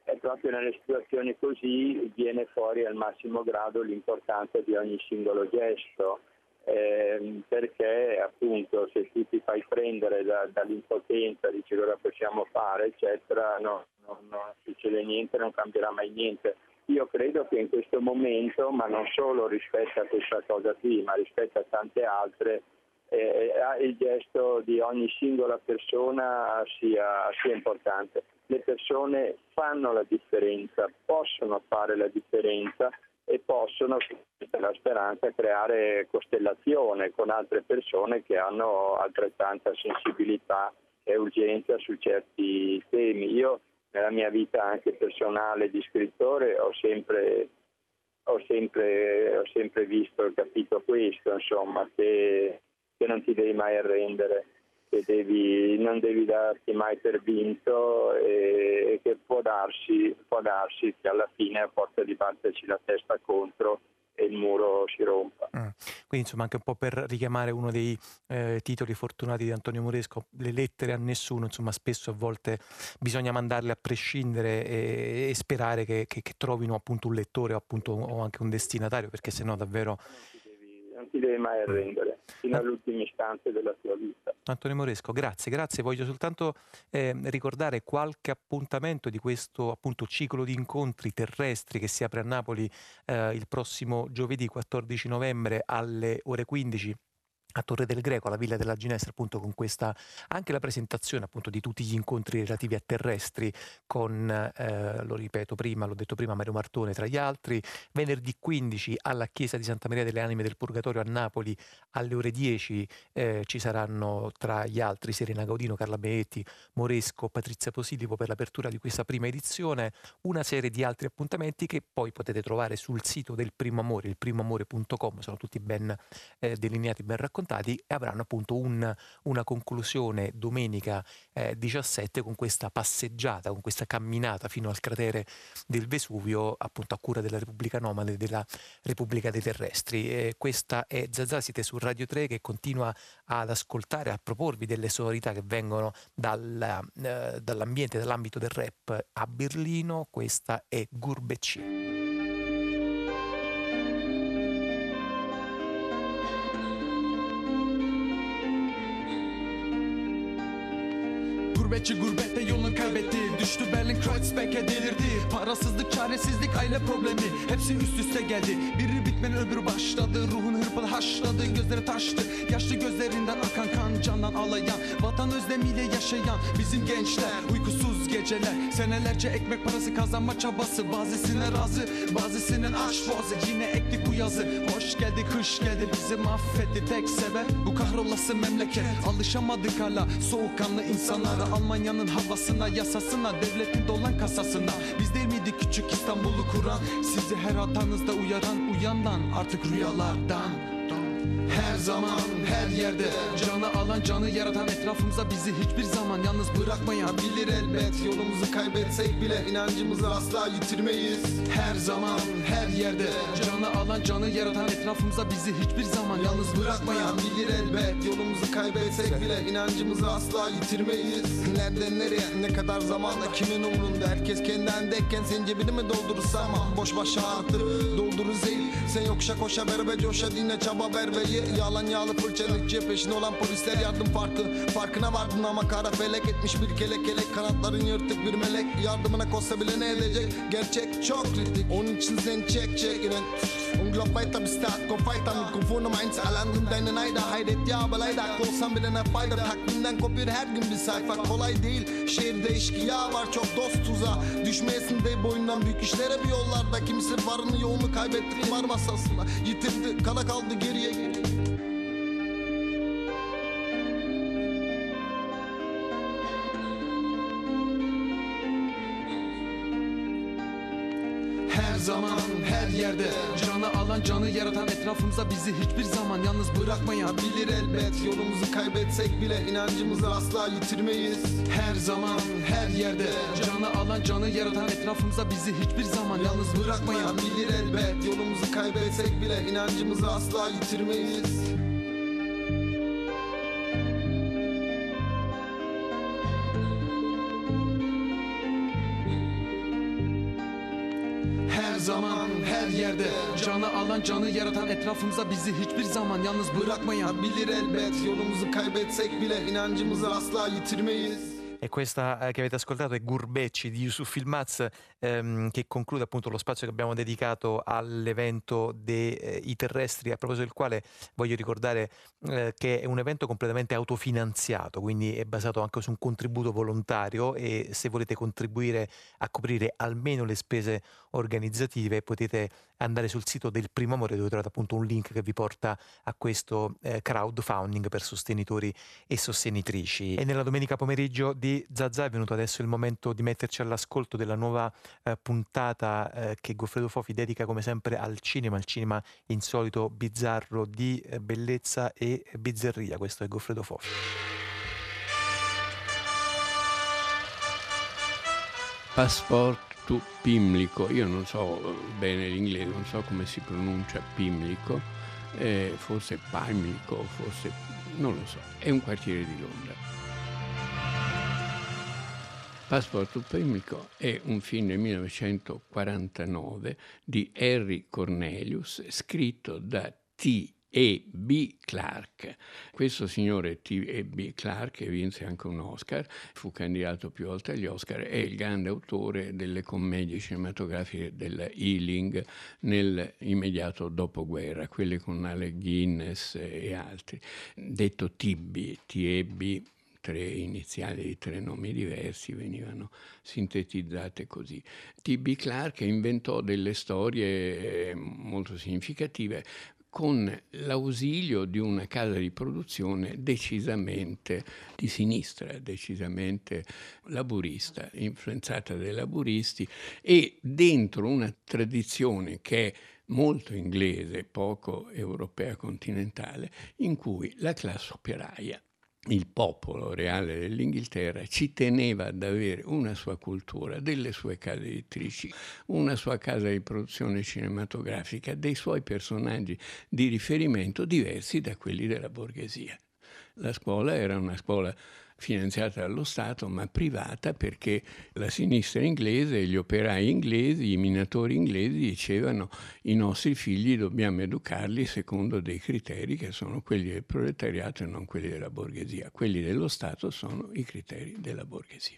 e proprio nelle situazioni così viene fuori al massimo grado l'importanza di ogni singolo gesto, eh, perché appunto se tu ti fai prendere da, dall'impotenza, dici cosa possiamo fare, eccetera, no, no, non succede niente, non cambierà mai niente. Io credo che in questo momento, ma non solo rispetto a questa cosa qui, ma rispetto a tante altre, eh, il gesto di ogni singola persona sia, sia importante le persone fanno la differenza, possono fare la differenza e possono, per la speranza, creare costellazione con altre persone che hanno altrettanta sensibilità e urgenza su certi temi. Io nella mia vita anche personale di scrittore ho sempre, ho sempre, ho sempre visto e capito questo, insomma, che, che non ti devi mai arrendere che devi, non devi darti mai per vinto e, che può darsi, può darsi che alla fine a forza di batterci la testa contro e il muro si rompa. Mm. Quindi insomma anche un po' per richiamare uno dei eh, titoli fortunati di Antonio Moresco, le lettere a nessuno, insomma spesso a volte bisogna mandarle a prescindere e, e sperare che, che, che, trovino appunto un lettore o, appunto, o anche un destinatario perché sennò davvero non ti devi mai arrendere fino all'ultimo istante della tua vita. Antonio Moresco, grazie, grazie. Voglio soltanto eh, ricordare qualche appuntamento di questo appunto ciclo di incontri terrestri che si apre a Napoli eh, il prossimo giovedì 14 novembre alle ore 15 a Torre del Greco, alla Villa della Ginestra, appunto con questa anche la presentazione appunto di tutti gli incontri relativi a terrestri con, eh, lo ripeto prima, l'ho detto prima, Mario Martone tra gli altri, venerdì 15 alla Chiesa di Santa Maria delle Anime del Purgatorio a Napoli alle ore 10 eh, ci saranno tra gli altri Serena Gaudino, Carla Benetti, Moresco, Patrizia Positivo per l'apertura di questa prima edizione, una serie di altri appuntamenti che poi potete trovare sul sito del Primo Amore, il primoamore.com, sono tutti ben eh, delineati, ben raccontati raccontati e avranno appunto un, una conclusione domenica eh, 17 con questa passeggiata, con questa camminata fino al cratere del Vesuvio appunto a cura della Repubblica Nomade della Repubblica dei Terrestri. E questa è Zazà, siete su Radio 3 che continua ad ascoltare, a proporvi delle sonorità che vengono dal, eh, dall'ambiente, dall'ambito del rap a Berlino, questa è Gurbecci. Gurbetçi gurbette yolun kaybettiği Düştü Berlin Kreuzberg'e delirdi. Parasızlık, çaresizlik, aile problemi. Hepsi üst üste geldi. Biri bitmeden öbürü başladı. Ruhun hırpalı haşladı. Gözleri taştı. Yaşlı gözlerinden akan kan Candan ağlayan Vatan özlemiyle yaşayan Bizim gençler. Uykusuz geceler. Senelerce ekmek parası kazanma çabası. Bazısına razı Bazısının aç boğazı. Yine ektik bu yazı. Hoş geldi kış geldi. Bizi mahvetti. Tek sebep Bu kahrolası memleket. Alışamadık hala Soğukkanlı insanlara. Almanya'nın havasına, yasasına, devletin dolan kasasına. Biz değil miydik küçük İstanbul'u kuran? Sizi her hatanızda uyaran uyandan artık rüyalardan her zaman her yerde Canı alan canı yaratan etrafımıza bizi hiçbir zaman yalnız bırakmayan Bilir elbet. Yolumuzu kaybetsek bile inancımızı asla yitirmeyiz. Her zaman her yerde Canı alan canı yaratan etrafımıza bizi hiçbir zaman yalnız bırakmayan Bilir elbet. Yolumuzu kaybetsek bile inancımızı asla yitirmeyiz. Nereden nereye ne kadar zamanda kimin umrunda Herkes kendi andeyken senin cebini mi doldurur? Ama Boş başa artır doldurur zehir Sen yokuşa koşa berbe coşa dinle çaba berbeyi Yalan yağlı fırçalıkçı peşin olan polisler yardım farkı. Farkına vardın ama kara felek etmiş bir kelek kelek. Kanatların yırtık bir melek. Yardımına kosta bile ne edecek? Gerçek çok kritik. Onun için sen çek çek inan glaub weiter bis der Hardcore Fighter. Mikrofon um eins Alarm deine Neider Hayret ya aber leider Olsan bile ne fayda? Takvimden kopuyor her gün bir sayfa. Kolay değil. Şehirde eşkıya var. Çok dost tuza. Düşmeyesin de boyundan büyük işlere bir yollarda. Kimisi varını yoğunu kaybetti kumar masasında Yitirdi. Kala kaldı geriye thank you zaman her yerde. Canı alan canı yaratan etrafımıza bizi hiçbir zaman yalnız bırakmayan Bilir elbet. Yolumuzu kaybetsek bile inancımızı asla yitirmeyiz. Her zaman her yerde. Canı alan canı yaratan etrafımıza bizi hiçbir zaman yalnız bırakmayan Bilir elbet. Yolumuzu kaybetsek bile inancımızı asla yitirmeyiz zaman her yerde Canı alan canı yaratan etrafımıza bizi hiçbir zaman yalnız bırakmayan. Bilir elbet yolumuzu kaybetsek bile inancımızı asla yitirmeyiz. E questa eh, che avete ascoltato è Gurbecci di Yusuf Filmaz ehm, che conclude appunto lo spazio che abbiamo dedicato all'evento dei eh, terrestri, a proposito del quale voglio ricordare eh, che è un evento completamente autofinanziato, quindi è basato anche su un contributo volontario e se volete contribuire a coprire almeno le spese organizzative, potete andare sul sito del Primo Amore dove trovate appunto un link che vi porta a questo eh, crowdfunding per sostenitori e sostenitrici. E nella domenica pomeriggio di Zazza è venuto adesso il momento di metterci all'ascolto della nuova eh, puntata eh, che Goffredo Fofi dedica come sempre al cinema, al cinema insolito, bizzarro, di eh, bellezza e bizzarria. Questo è Goffredo Fofi. Passport to Pimlico, io non so bene l'inglese, non so come si pronuncia Pimlico, eh, forse Pimlico, forse non lo so, è un quartiere di Londra. Passport to Pimlico è un film del 1949 di Harry Cornelius scritto da T. E. B. Clark. Questo signore T. E. B. Clark, vinse anche un Oscar, fu candidato più volte agli Oscar, è il grande autore delle commedie cinematografiche del Ealing nell'immediato dopoguerra, quelle con Alec Guinness e altri. Detto TB, T.E.B., tre iniziali di tre nomi diversi venivano sintetizzate così. T.B. Clark inventò delle storie eh, molto significative con l'ausilio di una casa di produzione decisamente di sinistra, decisamente laburista, influenzata dai laburisti e dentro una tradizione che è molto inglese, poco europea continentale, in cui la classe operaia il popolo reale dell'Inghilterra ci teneva ad avere una sua cultura, delle sue case editrici, una sua casa di produzione cinematografica, dei suoi personaggi di riferimento diversi da quelli della borghesia. La scuola era una scuola finanziata dallo Stato ma privata perché la sinistra inglese, gli operai inglesi, i minatori inglesi dicevano i nostri figli dobbiamo educarli secondo dei criteri che sono quelli del proletariato e non quelli della borghesia. Quelli dello Stato sono i criteri della borghesia.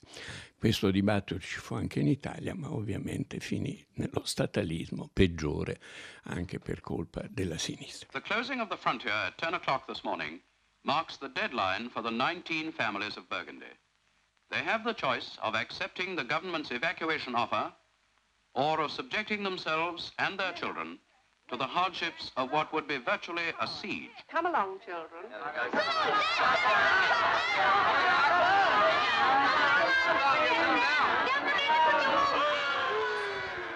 Questo dibattito ci fu anche in Italia, ma ovviamente finì nello statalismo peggiore anche per colpa della sinistra. The closing of the frontier at 10 o'clock this morning marks the deadline for the 19 families of Burgundy. They have the choice of accepting the government's evacuation offer or of subjecting themselves and their children to the hardships of what would be virtually a siege. Come along, children.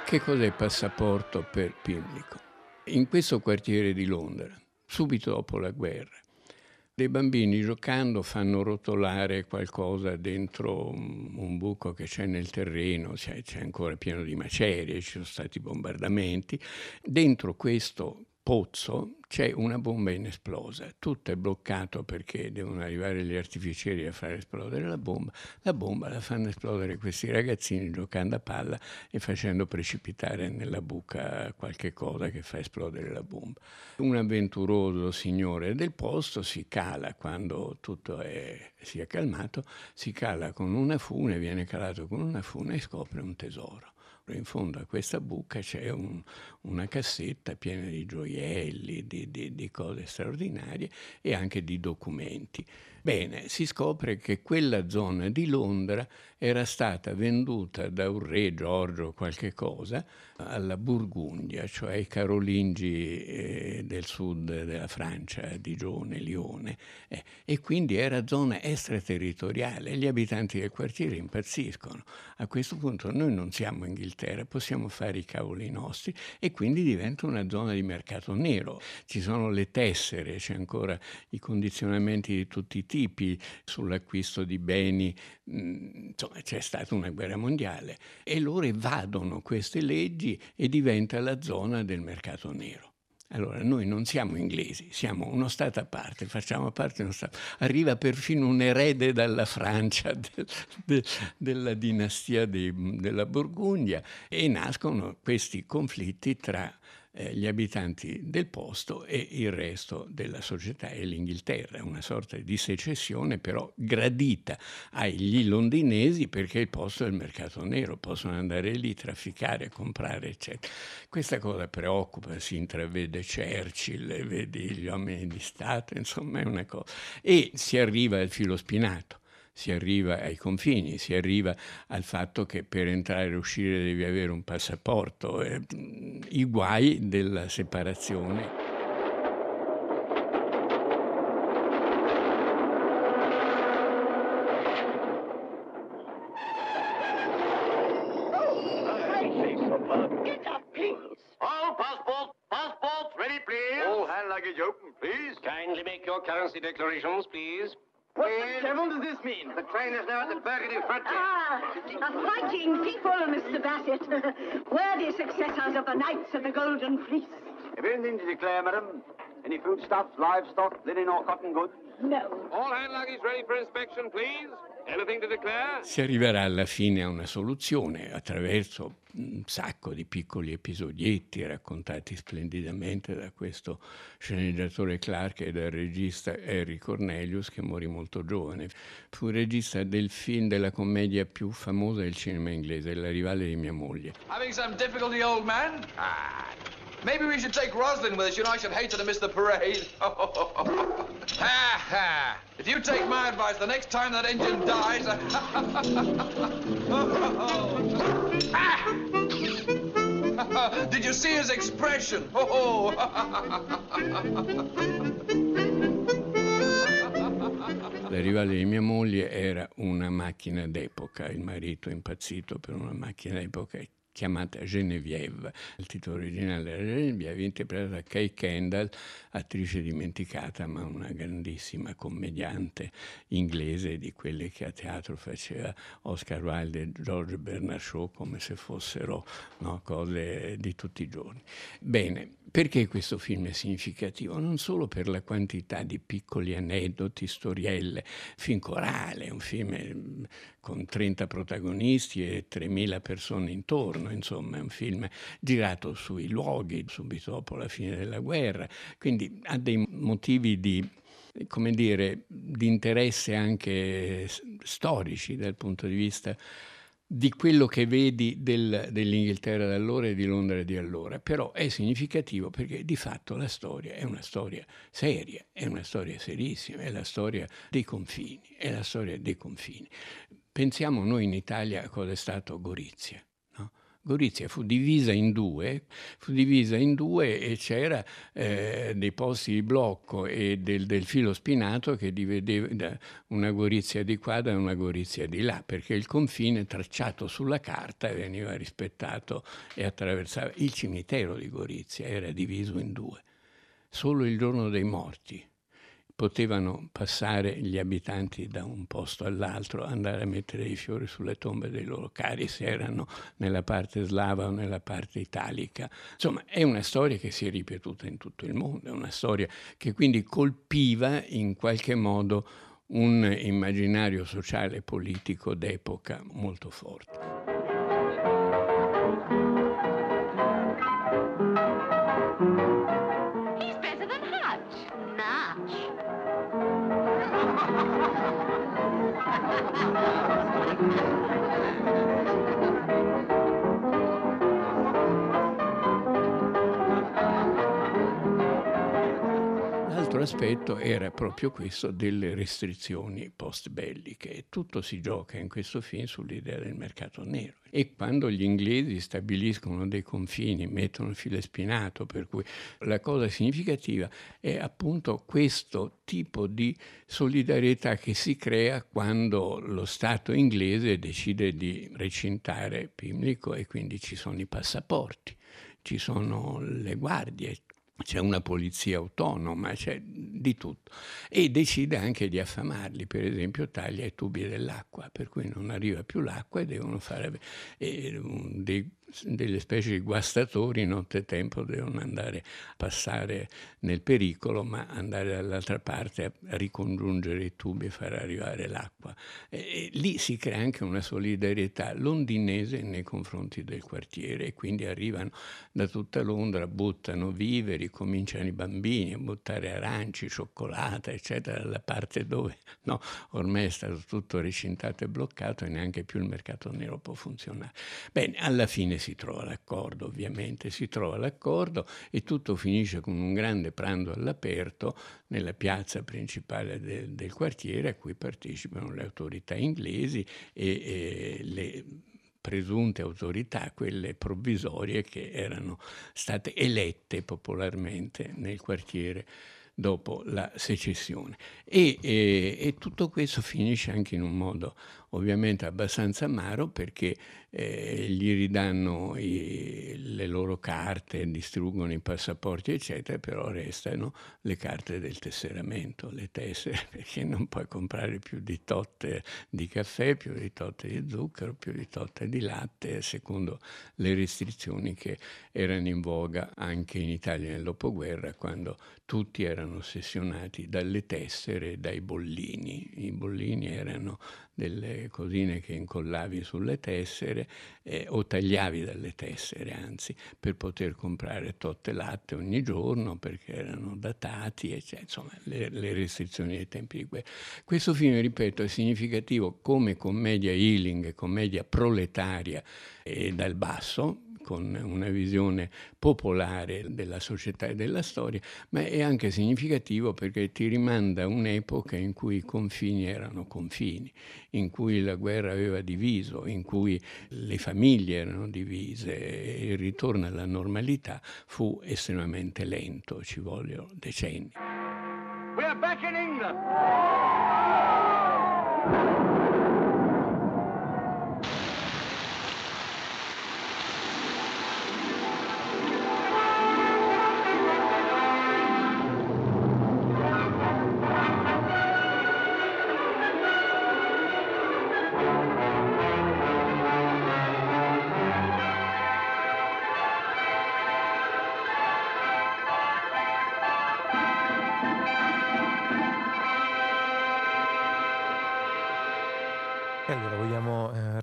Che cos'è il passaporto per Pimlico? In questo quartiere di Londra, subito dopo la guerra, dei bambini giocando fanno rotolare qualcosa dentro un, buco che c'è nel terreno, c'è, c'è ancora pieno di macerie, ci sono stati bombardamenti. Dentro questo pozzo c'è una bomba inesplosa, tutto è bloccato perché devono arrivare gli artificieri a far esplodere la bomba, la bomba la fanno esplodere questi ragazzini giocando a palla e facendo precipitare nella buca qualche cosa che fa esplodere la bomba. Un avventuroso signore del posto si cala quando tutto è, si è calmato, si cala con una fune, viene calato con una fune e scopre un tesoro. In fondo a questa buca c'è un, una cassetta piena di gioielli, di, di, di cose straordinarie e anche di documenti. Bene, si scopre che quella zona di Londra era stata venduta da un re Giorgio qualche cosa alla Burgundia, cioè ai Carolingi eh, del sud della Francia, Digione, Lione, eh, e quindi era zona extraterritoriale. Gli abitanti del quartiere impazziscono. A questo punto noi non siamo Inghilterra, possiamo fare i cavoli nostri e quindi diventa una zona di mercato nero. Ci sono le tessere, c'è ancora i condizionamenti di tutti i tipi sull'acquisto di beni, mm, insomma c'è stata una guerra mondiale e loro evadono queste leggi e diventa la zona del mercato nero. Allora, noi non siamo inglesi, siamo uno Stato a parte, facciamo parte di uno Stato. Arriva perfino un erede dalla Francia, de, de, della dinastia de, della Borgogna, e nascono questi conflitti tra eh, gli abitanti del posto e il resto della società e l'Inghilterra, una sorta di secessione però gradita agli londinesi perché il posto è il mercato nero, possono andare lì, trafficare, comprare, eccetera. Questa cosa preoccupa, si intravede Churchill, vedi gli uomini di Stato, insomma è una cosa. E si arriva al filo spinato si arriva ai confini, si arriva al fatto che per entrare e uscire devi avere un passaporto, eh, i guai della separazione. Kindly make your currency declarations, please. What the devil does this mean? The train is now at the Burgundy frontier. Ah, a fighting people, Mr. Bassett. Worthy successors of the Knights of the Golden Fleece. Have you anything to declare, madam? Any foodstuffs, livestock, linen or cotton goods? No. All hand luggage ready for inspection, please. Si arriverà alla fine a una soluzione attraverso un sacco di piccoli episodietti raccontati splendidamente da questo sceneggiatore Clark e dal regista Harry Cornelius che morì molto giovane. Fu regista del film della commedia più famosa del cinema inglese, La rivale di mia moglie. Having some difficulty, old man? Ah, maybe we should take Roslyn with us. You know, I should hate to miss the parade. ha ha! If you take my advice, the next time that engine dies. ah! Did you see his expression? La rivale di mia moglie era una macchina d'epoca, il marito impazzito per una macchina d'epoca chiamata Genevieve. Il titolo originale era Genevieve, interpretata da Kay Kendall, attrice dimenticata ma una grandissima commediante inglese di quelle che a teatro faceva Oscar Wilde e George Bernard Shaw come se fossero no, cose di tutti i giorni. Bene, perché questo film è significativo? Non solo per la quantità di piccoli aneddoti, storielle, film corale, un film con 30 protagonisti e 3.000 persone intorno, insomma è un film girato sui luoghi subito dopo la fine della guerra, quindi ha dei motivi di come dire, di interesse anche storici dal punto di vista di quello che vedi del, dell'Inghilterra d'allora e di Londra di allora, però è significativo perché di fatto la storia è una storia seria, è una storia serissima, è la storia dei confini, è la storia dei confini. Pensiamo noi in Italia a cosa è stato Gorizia. No? Gorizia fu divisa in due, fu divisa in due e c'era eh, dei posti di blocco e del, del, filo spinato che divideva una Gorizia di qua da una Gorizia di là, perché il confine tracciato sulla carta veniva rispettato e attraversava. Il cimitero di Gorizia era diviso in due. Solo il giorno dei morti potevano passare gli abitanti da un posto all'altro, andare a mettere i fiori sulle tombe dei loro cari, se erano nella parte slava o nella parte italica. Insomma, è una storia che si è ripetuta in tutto il mondo, è una storia che quindi colpiva in qualche modo un immaginario sociale e politico d'epoca molto forte. L'altro aspetto era proprio questo delle restrizioni post-belliche e tutto si gioca in questo film sull'idea del mercato nero. E quando gli inglesi stabiliscono dei confini, mettono il filo spinato, per cui la cosa significativa è appunto questo tipo di solidarietà che si crea quando lo Stato inglese decide di recintare Pimlico e quindi ci sono i passaporti, ci sono le guardie, c'è una polizia autonoma, c'è di tutto. E decide anche di affamarli, per esempio taglia i tubi dell'acqua, per cui non arriva più l'acqua e devono fare eh, dei delle specie di guastatori nottetempo devono andare a passare nel pericolo, ma andare dall'altra parte a ricongiungere i tubi e far arrivare l'acqua. E, e lì si crea anche una solidarietà londinese nei confronti del quartiere e quindi arrivano da tutta Londra, buttano viveri, cominciano i bambini a buttare aranci, cioccolata, eccetera, dalla parte dove no, ormai è stato tutto recintato e bloccato e neanche più il mercato nero può funzionare. Bene, alla fine si trova l'accordo, ovviamente, si trova l'accordo e tutto finisce con un grande pranzo all'aperto nella piazza principale del, del quartiere a cui partecipano le autorità inglesi e, e le presunte autorità, quelle provvisorie che erano state elette popolarmente nel quartiere dopo la secessione. E, e, e, tutto questo finisce anche in un modo ovviamente abbastanza amaro perché eh, gli ridanno i, le loro carte, distruggono i passaporti, eccetera, però restano le carte del tesseramento, le tessere, perché non puoi comprare più di totte di caffè, più di totte di zucchero, più di totte di latte, secondo le restrizioni che erano in voga anche in Italia nel dopoguerra, quando tutti erano ossessionati dalle tessere e dai bollini. I bollini erano delle cosine che incollavi sulle tessere eh, o tagliavi dalle tessere, anzi, per poter comprare totte latte ogni giorno perché erano datati, eccetera. insomma, le, le restrizioni dei tempi di guerra. Questo film, ripeto, è significativo come commedia healing, commedia proletaria e dal basso, con una visione popolare della società e della storia, ma è anche significativo perché ti rimanda un'epoca in cui i confini erano confini, in cui la guerra aveva diviso, in cui le famiglie erano divise e il ritorno alla normalità fu estremamente lento, ci vogliono decenni. We're back in England!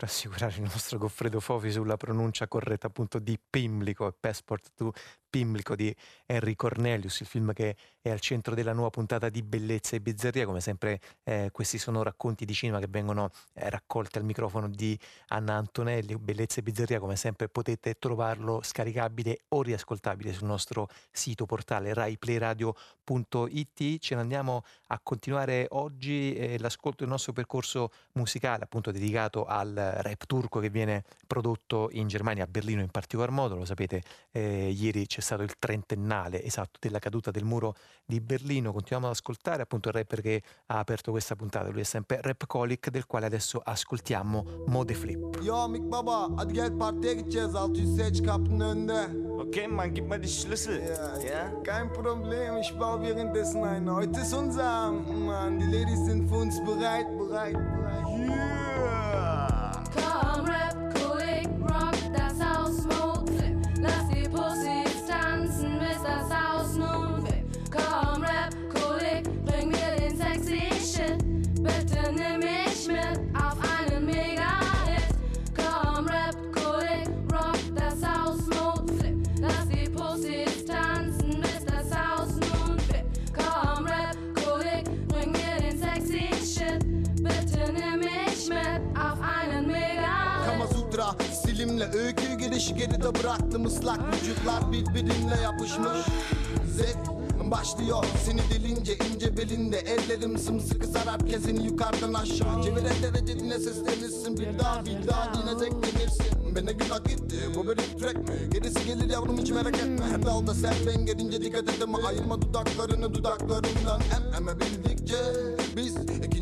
Rassicurare il nostro Goffredo Fofi sulla pronuncia corretta appunto di Pimlico e Passport to Pimlico di Henry Cornelius, il film che è al centro della nuova puntata di Bellezza e Bizzarria. Come sempre eh, questi sono racconti di cinema che vengono eh, raccolti al microfono di Anna Antonelli. Bellezza e Bizzarria come sempre potete trovarlo scaricabile o riascoltabile sul nostro sito portale raiplayradio.it. Ce ne andiamo a continuare oggi eh, l'ascolto del nostro percorso musicale appunto dedicato al rap turco che viene prodotto in Germania, a Berlino in particolar modo. Lo sapete, eh, ieri c'è c'è stato il trentennale esatto della caduta del muro di Berlino. Continuiamo ad ascoltare appunto il rapper che ha aperto questa puntata. Lui è sempre Rap Colic, del quale adesso ascoltiamo Mode Flip. Yo Mik Baba, hadi gel partiye gideceğiz 600 kapının önünde. Okay, man, gib mal die Schlüssel. Ja, ja? Kein Problem, ich baue währenddessen ein. Heute ist unser Mann. Die Ladies sind für uns bereit, bereit, bereit. Yeah! Come geride bıraktım ıslak vücutlar birbirine yapışmış. Zevk başlıyor Seni delince ince belinde. Ellerim sımsıkı sarar kezini yukarıdan aşağı. Çeviren derecesine seslenirsin. Bir daha bir daha yine zevklenirsin Bana günah gitti bu bir track mi? Gerisi gelir yavrum hiç merak etme. Her dalda sen ben gelince dikkat et ama Ayırma dudaklarını dudaklarımdan. Em eme bildikçe biz ikinci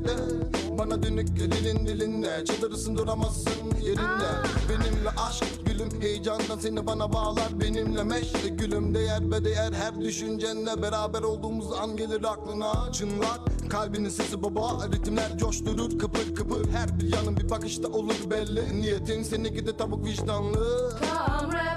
sette Bana dönük dilin dilinde Çıldırırsın duramazsın yerinde. Benimle aşk gülüm heyecandan seni bana bağlar. Benimle meşre gülüm değer be değer her düşüncenle Beraber olduğumuz an gelir aklına çınlar. Kalbinin sesi baba ritimler coşturur kıpır kıpır. Her bir yanın bir bakışta olur belli. Niyetin seni gidi tavuk vicdanlı. Come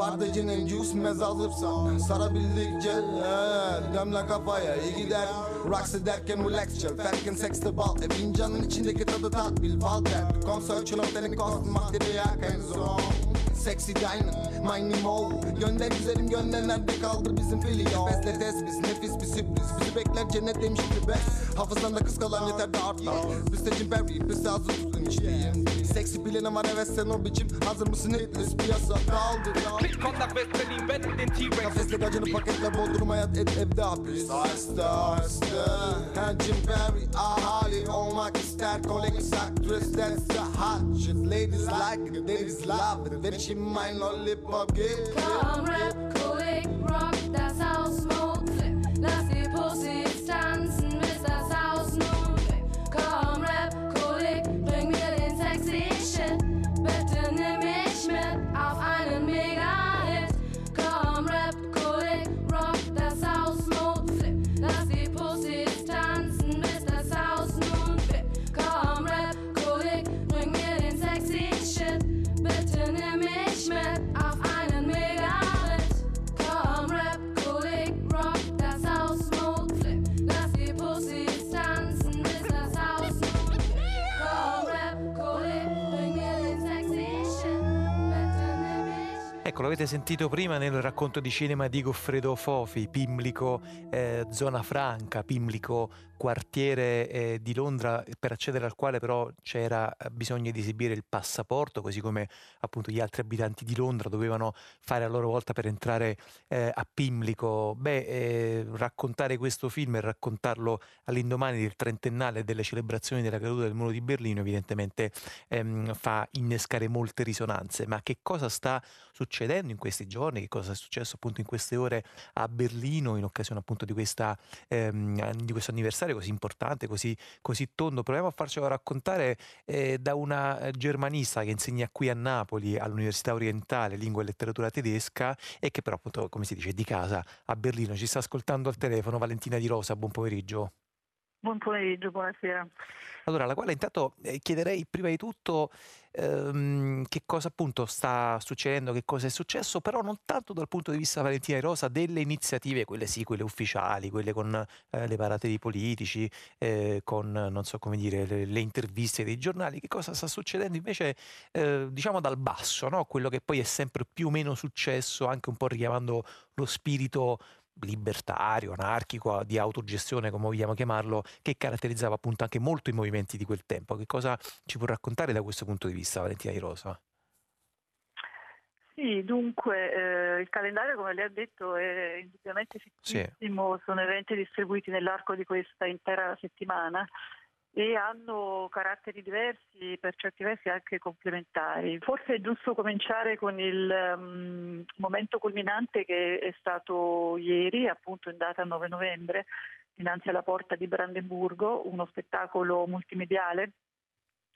Bardacının juice mez alırsan Sarabildikçe ee, Demle kafaya iyi gider. Rocks ederken relax chill Ferkin sexte bal E fincanın içindeki tadı tat bil Fal der. Konser çıloptenin kost Maddede yaken son. Sexy diamond, my mo Gönder güzelim gönder nerede kaldı bizim fili Nefesle tez biz nefis bir sürpriz. Bizi bekler cennet demiş gibi best Hafızanda kız kalan yeter de de Jim Barry, biz de hazır tutun işteyim Seksi bilenim var evet sen o biçim. Hazır mısın hitless piyasa? Kaldı Klik kontak besleneyim beddin T-Rex. Kafesle gacını paketle boldurma hayat et evde hapis. Aheste aheste Ha Jim Barry ahali olmak ister. Kolegis actress that's the hot shit. Ladies like it, ladies love it. Then she might not lip up get Come rap, Kolik, Rock, das Haus Smoke Flip. Lass die Ecco, l'avete sentito prima nel racconto di cinema di Goffredo Fofi, Pimlico, eh, zona franca, Pimlico, quartiere eh, di Londra per accedere al quale però c'era eh, bisogno di esibire il passaporto, così come appunto gli altri abitanti di Londra dovevano fare a loro volta per entrare eh, a Pimlico. Beh, eh, raccontare questo film e raccontarlo all'indomani del trentennale delle celebrazioni della caduta del muro di Berlino evidentemente ehm, fa innescare molte risonanze. Ma che cosa sta succedendo in questi giorni? Che cosa è successo appunto in queste ore a Berlino in occasione appunto di, questa, ehm, di questo anniversario così importante, così, così tondo? Proviamo a farcelo raccontare eh, da una eh, germanista che insegna qui a Napoli all'Università Orientale Lingua e Letteratura Tedesca e che però appunto, come si dice, di casa a Berlino. Ci sta ascoltando al telefono Valentina Di Rosa, buon pomeriggio. Buon pomeriggio, buonasera. Allora, alla quale intanto eh, chiederei prima di tutto ehm, che cosa appunto sta succedendo, che cosa è successo, però non tanto dal punto di vista Valentina di Rosa delle iniziative, quelle sì, quelle ufficiali, quelle con eh, le parate dei politici, eh, con non so come dire, le, le interviste dei giornali, che cosa sta succedendo invece eh, diciamo dal basso, no? quello che poi è sempre più o meno successo, anche un po' richiamando lo spirito libertario, anarchico, di autogestione, come vogliamo chiamarlo, che caratterizzava appunto anche molto i movimenti di quel tempo. Che cosa ci può raccontare da questo punto di vista, Valentina Di Rosa? Sì, dunque eh, il calendario, come lei ha detto, è indubbiamente fittissimo, sì. sono eventi distribuiti nell'arco di questa intera settimana e hanno caratteri diversi, per certi versi anche complementari. Forse è giusto cominciare con il um, momento culminante che è stato ieri, appunto in data 9 novembre, dinanzi alla porta di Brandenburgo, uno spettacolo multimediale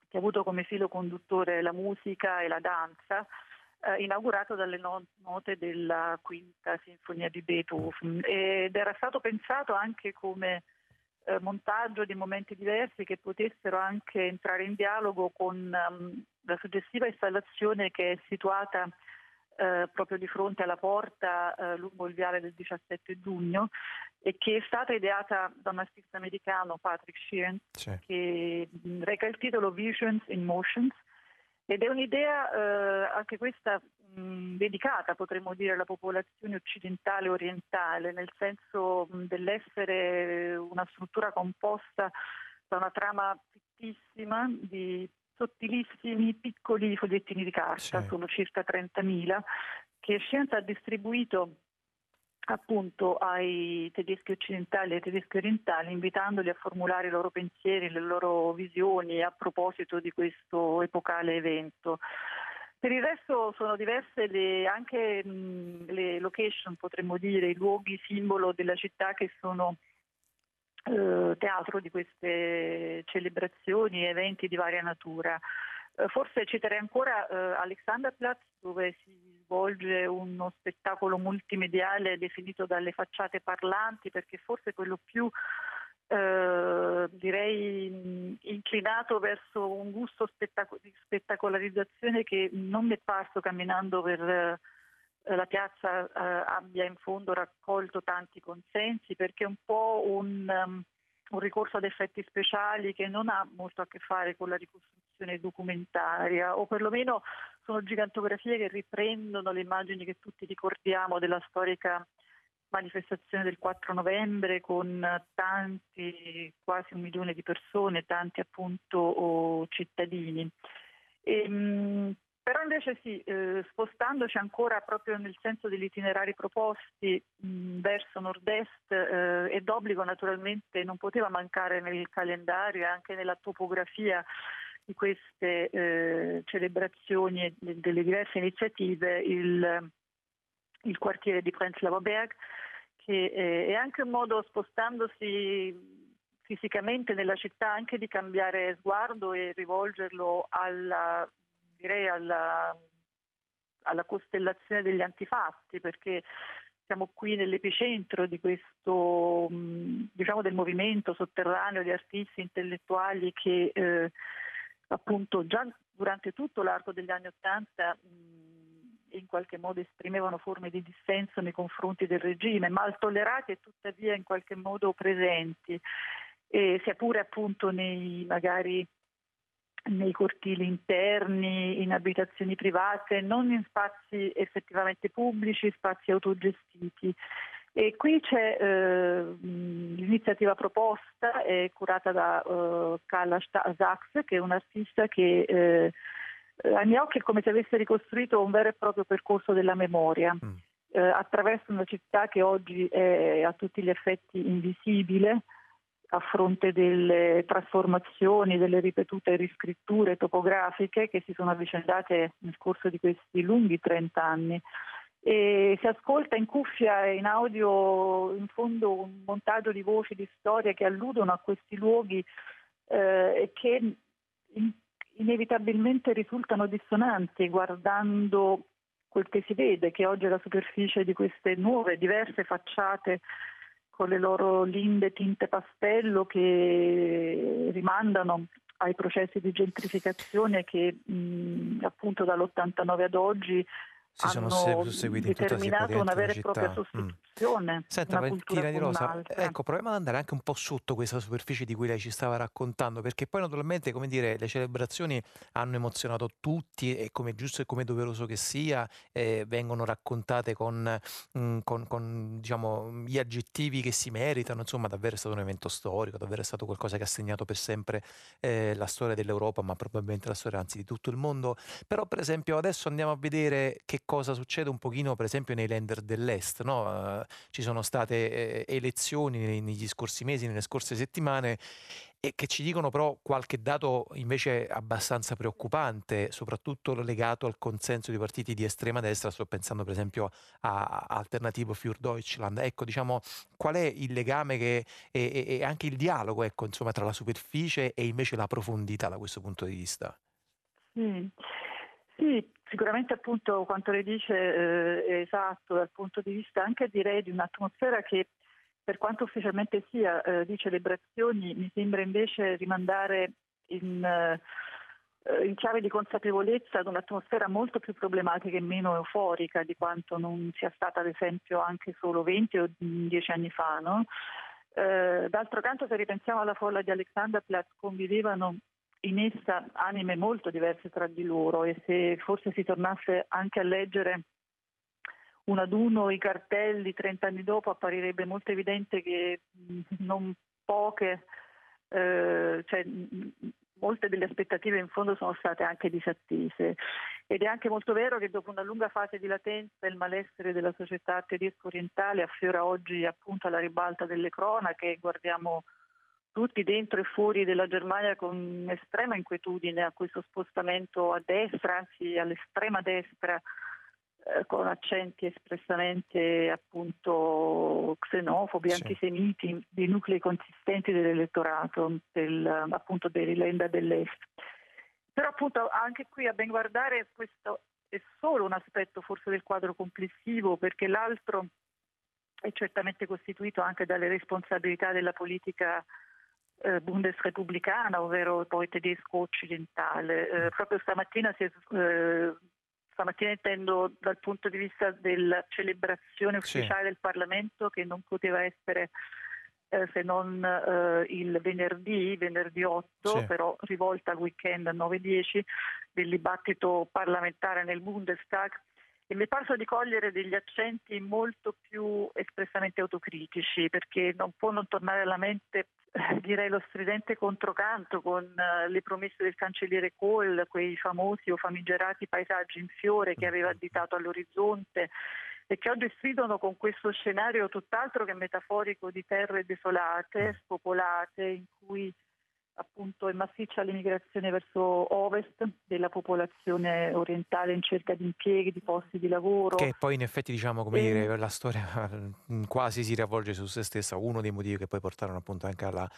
che ha avuto come filo conduttore la musica e la danza, eh, inaugurato dalle no- note della quinta sinfonia di Beethoven ed era stato pensato anche come eh, montaggio di momenti diversi che potessero anche entrare in dialogo con um, la suggestiva installazione che è situata eh, proprio di fronte alla porta eh, lungo il viale del 17 giugno e che è stata ideata da un artista americano, Patrick Sheeran, sì. che reca il titolo Visions in Motions ed è un'idea eh, anche questa mh, dedicata, potremmo dire, alla popolazione occidentale orientale, nel senso mh, dell'essere una struttura composta da una trama fittissima di sottilissimi piccoli fogliettini di carta, sì. sono circa 30.000, che Scienza ha distribuito appunto ai tedeschi occidentali e ai tedeschi orientali invitandoli a formulare i loro pensieri, le loro visioni a proposito di questo epocale evento. Per il resto sono diverse le, anche mh, le location, potremmo dire, i luoghi simbolo della città che sono eh, teatro di queste celebrazioni e eventi di varia natura. Eh, forse citerei ancora eh, Alexanderplatz dove si svolge uno spettacolo multimediale definito dalle facciate parlanti perché forse quello più eh, direi inclinato verso un gusto spettaco- di spettacolarizzazione che non mi è parso camminando per eh, la piazza eh, abbia in fondo raccolto tanti consensi perché è un po' un, um, un ricorso ad effetti speciali che non ha molto a che fare con la ricostruzione documentaria o perlomeno sono gigantografie che riprendono le immagini che tutti ricordiamo della storica manifestazione del 4 novembre con tanti, quasi un milione di persone, tanti appunto cittadini. E, mh, però invece sì, eh, spostandoci ancora proprio nel senso degli itinerari proposti mh, verso nord-est eh, e d'obbligo naturalmente non poteva mancare nel calendario e anche nella topografia di queste eh, celebrazioni e delle diverse iniziative il, il quartiere di Prenzlauer Berg che eh, è anche un modo spostandosi fisicamente nella città anche di cambiare sguardo e rivolgerlo alla direi alla, alla costellazione degli antifatti, perché siamo qui nell'epicentro di questo, diciamo, del movimento sotterraneo di artisti intellettuali che eh, appunto già durante tutto l'arco degli anni Ottanta in qualche modo esprimevano forme di dissenso nei confronti del regime, mal tollerati e tuttavia in qualche modo presenti, e sia pure appunto nei magari nei cortili interni, in abitazioni private, non in spazi effettivamente pubblici, spazi autogestiti. E qui c'è eh, l'iniziativa proposta, è curata da eh, Carla Sachs, che è un artista che eh, ai miei occhi è come se avesse ricostruito un vero e proprio percorso della memoria. Mm. Eh, attraverso una città che oggi è a tutti gli effetti invisibile, a fronte delle trasformazioni, delle ripetute riscritture topografiche che si sono avvicendate nel corso di questi lunghi 30 anni. E si ascolta in cuffia e in audio in fondo un montaggio di voci, di storie che alludono a questi luoghi eh, e che in, inevitabilmente risultano dissonanti guardando quel che si vede, che oggi è la superficie di queste nuove, diverse facciate con le loro linde tinte pastello che rimandano ai processi di gentrificazione che mh, appunto dall'89 ad oggi si sono susseguiti in tutta determinato una vera e propria mm. sostituzione. Mm. Senta, una Valentina Di Rosa, ecco, proviamo ad andare anche un po' sotto questa superficie di cui lei ci stava raccontando, perché poi naturalmente, come dire, le celebrazioni hanno emozionato tutti e come giusto e come doveroso che sia, eh, vengono raccontate con, mm, con, con diciamo, gli aggettivi che si meritano, insomma, davvero è stato un evento storico, davvero è stato qualcosa che ha segnato per sempre eh, la storia dell'Europa, ma probabilmente la storia anzi di tutto il mondo. Però, per esempio, adesso andiamo a vedere che cosa succede un pochino per esempio nei lender dell'est. No? Uh, ci sono state eh, elezioni nei, negli scorsi mesi, nelle scorse settimane e che ci dicono però qualche dato invece abbastanza preoccupante, soprattutto legato al consenso di partiti di estrema destra, sto pensando per esempio a Alternativo für Deutschland. Ecco, diciamo, qual è il legame che, e, e anche il dialogo ecco, insomma, tra la superficie e invece la profondità da questo punto di vista? Mm. Sì, sicuramente appunto quanto lei dice eh, è esatto dal punto di vista anche direi di un'atmosfera che per quanto ufficialmente sia eh, di celebrazioni mi sembra invece rimandare in, eh, in chiave di consapevolezza ad un'atmosfera molto più problematica e meno euforica di quanto non sia stata ad esempio anche solo 20 o 10 anni fa. No? Eh, d'altro canto se ripensiamo alla folla di Alexanderplatz convivevano in essa anime molto diverse tra di loro e se forse si tornasse anche a leggere uno ad uno i cartelli 30 anni dopo apparirebbe molto evidente che non poche, eh, cioè, molte delle aspettative in fondo sono state anche disattese. Ed è anche molto vero che dopo una lunga fase di latenza il malessere della società tedesco orientale affiora oggi appunto alla ribalta delle cronache, guardiamo tutti dentro e fuori della Germania con estrema inquietudine a questo spostamento a destra, anzi all'estrema destra, eh, con accenti espressamente appunto xenofobi, sì. antisemiti, dei nuclei consistenti dell'elettorato, del, appunto Länder dell'Est. Però appunto anche qui a ben guardare questo è solo un aspetto forse del quadro complessivo, perché l'altro è certamente costituito anche dalle responsabilità della politica eh, bundesrepubblicana, ovvero poi tedesco occidentale. Eh, proprio stamattina, si è, eh, stamattina intendo dal punto di vista della celebrazione ufficiale sì. del Parlamento che non poteva essere eh, se non eh, il venerdì, venerdì 8, sì. però rivolta al weekend 9-10 del dibattito parlamentare nel Bundestag e mi parso di cogliere degli accenti molto più espressamente autocritici perché non può non tornare alla mente eh, direi lo stridente controcanto con uh, le promesse del cancelliere Kohl, quei famosi o famigerati paesaggi in fiore che aveva additato all'orizzonte e che oggi sfidano con questo scenario tutt'altro che metaforico di terre desolate, spopolate, in cui appunto è massiccia l'immigrazione verso ovest della popolazione orientale in cerca di impieghi, di posti di lavoro. Che poi in effetti diciamo come e... dire la storia quasi si riavvolge su se stessa, uno dei motivi che poi portarono appunto anche alla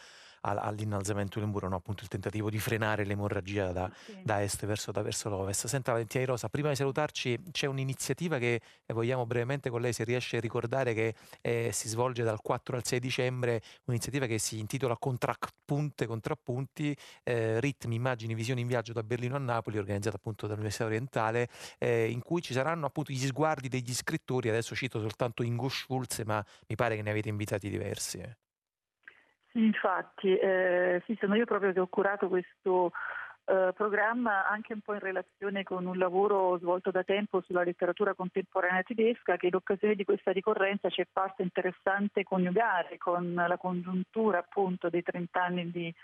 all'innalzamento del muro, no? appunto il tentativo di frenare l'emorragia da, sì. da est verso, da verso l'ovest. Senta Valentina Di Rosa, prima di salutarci c'è un'iniziativa che eh, vogliamo brevemente con lei se riesce a ricordare che eh, si svolge dal 4 al 6 dicembre, un'iniziativa che si intitola Contrappunte, Contrappunti, eh, ritmi, immagini, visioni in viaggio da Berlino a Napoli, organizzata appunto dall'Università Orientale, eh, in cui ci saranno appunto gli sguardi degli scrittori, adesso cito soltanto Ingo Schulze, ma mi pare che ne avete invitati diversi. Infatti, eh, sì, sono io proprio che ho curato questo eh, programma anche un po' in relazione con un lavoro svolto da tempo sulla letteratura contemporanea tedesca che in occasione di questa ricorrenza ci è parso interessante coniugare con la congiuntura appunto dei 30 anni di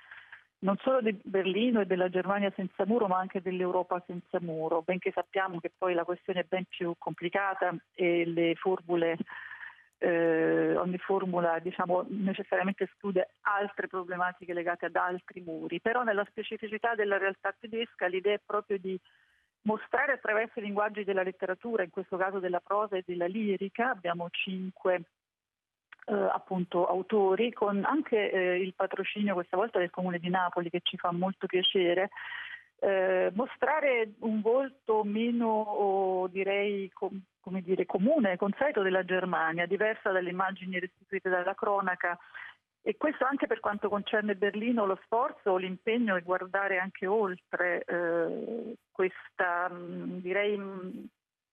non solo di Berlino e della Germania senza muro, ma anche dell'Europa senza muro, benché sappiamo che poi la questione è ben più complicata e le formule eh, ogni formula diciamo, necessariamente esclude altre problematiche legate ad altri muri, però nella specificità della realtà tedesca l'idea è proprio di mostrare attraverso i linguaggi della letteratura, in questo caso della prosa e della lirica, abbiamo cinque eh, appunto autori, con anche eh, il patrocinio questa volta del Comune di Napoli che ci fa molto piacere, eh, mostrare un volto meno direi com- dire, comune, consueto della Germania, diversa dalle immagini restituite dalla cronaca. E questo anche per quanto concerne Berlino, lo sforzo, l'impegno è guardare anche oltre eh, questa, direi,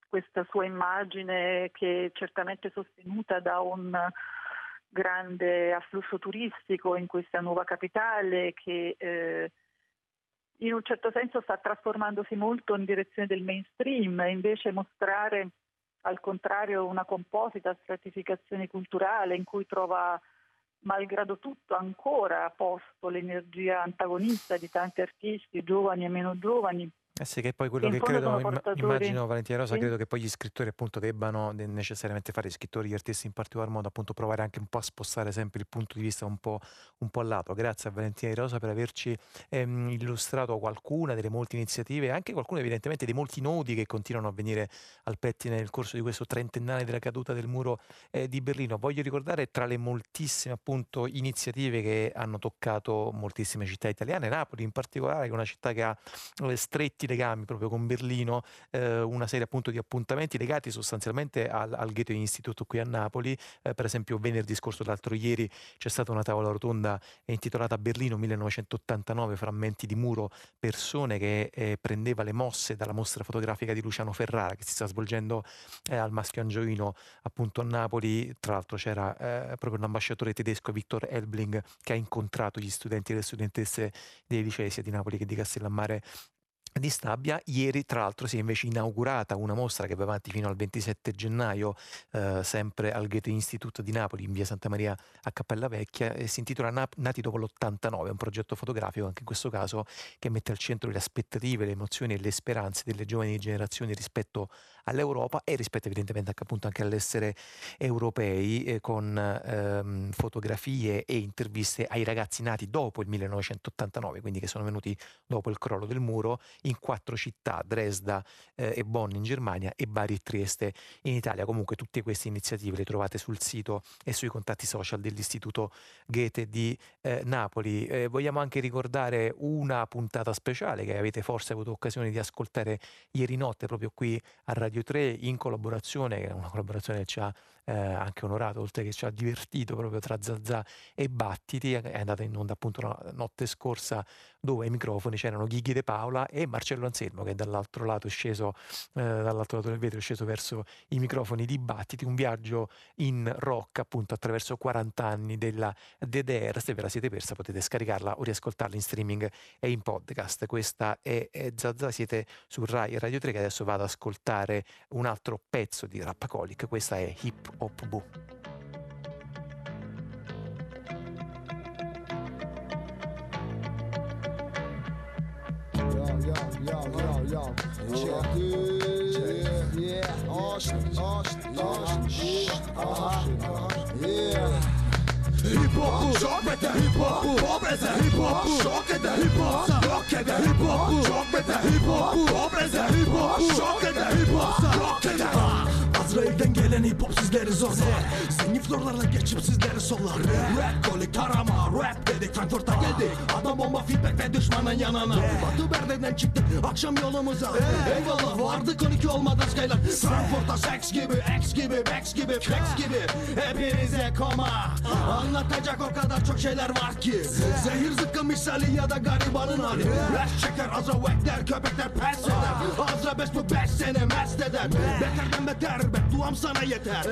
questa sua immagine che è certamente sostenuta da un grande afflusso turistico in questa nuova capitale che eh, in un certo senso sta trasformandosi molto in direzione del mainstream, invece mostrare al contrario una composita stratificazione culturale in cui trova malgrado tutto ancora posto l'energia antagonista di tanti artisti giovani e meno giovani eh sì, che poi quello che, che credo, immagino Valentina Rosa, sì. credo che poi gli scrittori appunto debbano necessariamente fare, gli scrittori, gli artisti in particolar modo, appunto provare anche un po' a spostare sempre il punto di vista un po', un po a lato. Grazie a Valentina Rosa per averci ehm, illustrato qualcuna delle molte iniziative, anche qualcuno evidentemente dei molti nodi che continuano a venire al pettine nel corso di questo trentennale della caduta del muro eh, di Berlino. Voglio ricordare tra le moltissime appunto iniziative che hanno toccato moltissime città italiane, Napoli in particolare, che è una città che ha eh, stretti legami proprio con Berlino, eh, una serie appunto di appuntamenti legati sostanzialmente al, al Goethe Institute qui a Napoli. Eh, per esempio venerdì scorso, l'altro ieri, c'è stata una tavola rotonda intitolata Berlino 1989, frammenti di muro, persone che eh, prendeva le mosse dalla mostra fotografica di Luciano Ferrara che si sta svolgendo eh, al Maschio Angioino appunto a Napoli. Tra l'altro c'era eh, proprio l'ambasciatore tedesco Victor Elbling che ha incontrato gli studenti e le studentesse dei licei sia di Napoli che di Castellammare di Stabia. Ieri, tra l'altro, si è invece inaugurata una mostra che va avanti fino al 27 gennaio, eh, sempre al Goethe Institute di Napoli, in via Santa Maria a Cappella Vecchia, e si intitola Nati dopo l'89, è un progetto fotografico anche in questo caso che mette al centro le aspettative, le emozioni e le speranze delle giovani generazioni rispetto all'Europa e rispetto evidentemente appunto, anche all'essere europei, eh, con ehm, fotografie e interviste ai ragazzi nati dopo il 1989, quindi che sono venuti dopo il crollo del muro in quattro città, Dresda eh, e Bonn in Germania e Bari e Trieste in Italia. Comunque tutte queste iniziative le trovate sul sito e sui contatti social dell'Istituto Goethe di eh, Napoli. Eh, vogliamo anche ricordare una puntata speciale che avete forse avuto occasione di ascoltare ieri notte proprio qui a Radio 3 in collaborazione, una collaborazione che ci ha eh, anche onorato, oltre che ci ha divertito proprio tra Zazà e Battiti, è andata in onda appunto la notte scorsa dove ai microfoni c'erano Ghighi De Paola e Marcello Anselmo che dall'altro lato è sceso, eh, dall'altro lato del vetro è sceso verso i microfoni di Battiti, un viaggio in rock appunto attraverso 40 anni della DDR, se ve la siete persa potete scaricarla o riascoltarla in streaming e in podcast. Questa è, è Zazà, siete su Rai Radio 3 che adesso vado ad ascoltare un altro pezzo di Rappacolic, questa è Hip Hop Boo. yo, yo, yo, yo. Check it. Yeah. Oh, shit, oh, shit, oh, shit. Uh-huh. Yeah. Hip hop, çok beter hip hop, pop ezer hip hop, şok eder hip hop, rock eder hip hop, çok beter hip hop, pop ezer hip hop, şok eder hip hop, rock eder. Azrail'den gelen hip hop sizleri zorlar. Zengin florlarla geçip sizleri sollar. Rap kolik tarama rap dedik Frankfurt'a geldik. Adam bomba feedback ve düşmanın yanına. Batı Berlin'den çıktık akşam yolumuza. Eyvallah vardık 12 olmadan skylar. Frankfurt'a sex gibi X gibi Bex gibi Flex gibi. Hepinize koma. Anlatacak o kadar çok şeyler var ki. Zehir zıkkı misali ya da garibanın hali. Leş çeker azra vekler köpekler pes eder. Azra beş bu beş sene mest eder. Beterden beter bedduam sana yeter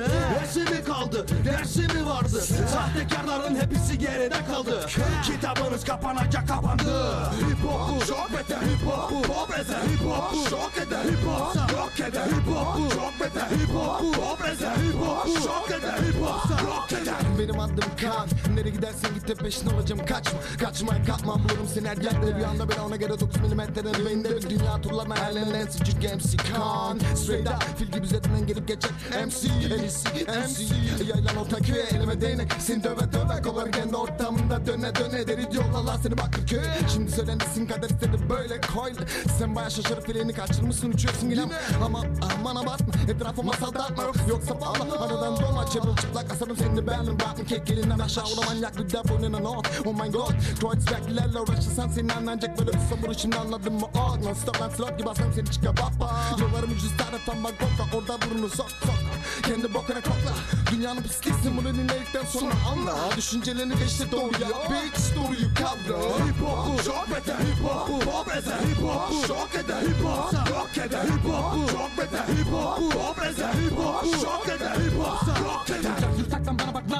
Esi mi kaldı dersi mi vardı Sahtekarların hepsi geride kaldı Kitabınız kapanacak kapandı Hip hop çok beter hip hop Pop ezer hip hop Şok eder hip hop Rock eder hip hop Çok beter hip hop Pop ezer hip hop Şok eder hip hop Rock eder Benim adım Kan Nereye gidersen git de peşin olacağım kaçma Kaçmaya kalkmam bulurum seni her yerde. Bir anda ben ona göre 9 milimetrenin beyinde Bir dünya turlarına erlenen sıcık MC Kan Straight up fil gibi zetinden gelip geçer MC MC MC Yaylan orta köye elime değnek. Seni döve döve kolar kendi ortamında döne döne Deri diyorlar seni Bakırköy. Şimdi söylenirsin kader istedi böyle koy Sen baya şaşırıp fileni kaçırmışsın uçuyorsun yine Ama aman abartma etrafıma saldatma. Yoksa valla aradan dolma çevril çıplak asarım seni. Beğendim Bakın kek elinden aşağı ulan manyak bir devil in Oh my god Kreuzberglerle uğraşırsan senin anlanacak böyle bir sabır şimdi anladın mı? Oh Non stop lan slot gibi asarım seni çıka baba Yollarım ucuz taraftan bak kokla orada burnunu sok sok. Kendi bokuna kokla Dünyanın pisliksin bunu dinledikten sonra anla. Düşüncelerini geçti doğruya Bitch doğruyu kavra Hip hop çok beter hip hop Pop ezer hip hop Şok eder. Hip hop Rock eder hip hop Çok beter hip hop Pop ezer hip hop Şok eder hip hop Rock eder Yırtaktan bana bak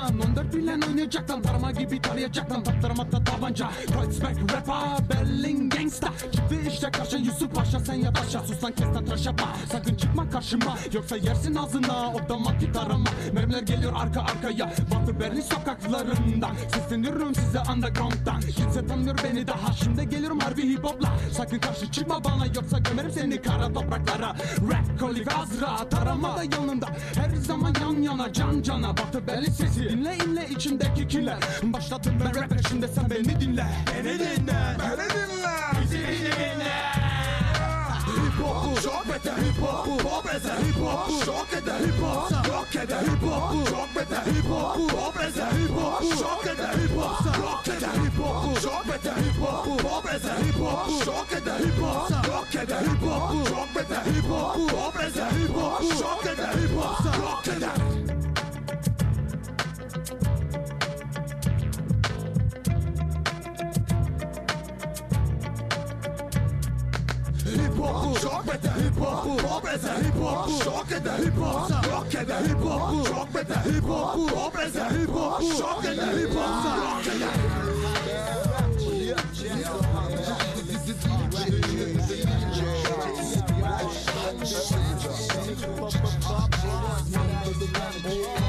lan 14 bilen oynayacak lan Parama gibi tarayacak lan Tatlarıma tabanca Kreuzberg rapper Berlin gangsta Gitti işte karşın Yusuf Paşa sen yat aşağı. Sus lan kes lan tıraş yapma Sakın çıkma karşıma Yoksa yersin ağzına. Otomatik arama Mermiler geliyor arka arkaya. Batı Berlin sokaklarından Sesleniyorum size underground'dan. Kimse tanımıyor beni daha Şimdi geliyorum harbi hip hopla. Sakın karşı çıkma bana Yoksa gömerim seni kara topraklara. Rap kolik azra Tarama da yanında Her zaman yan yana can cana Batı Berlin sesi. Dinle inle içimdeki kiler Başladım ben rap şimdi sen beni dinle Beni dinle Beni dinle Bizi dinle Hip hop çok beter hip hop Pop ezer hip hop Şok eder hip hop Rock eder hip hop Çok beter hip hop Pop ezer hip hop Şok eder hip hop Rock eder hip hop Çok beter hip hop Pop ezer hip hop Şok eder hip hop Rock eder hip hop Çok beter hip hop Pop ezer hip hop Şok eder hip hop Rock eder Hip hop çok beter hip hop Pop ezer hip hop Şok eder hip hop Rock eder hip hop Çok beter hip hop Pop ezer hip hop Şok eder hip hop Rock eder E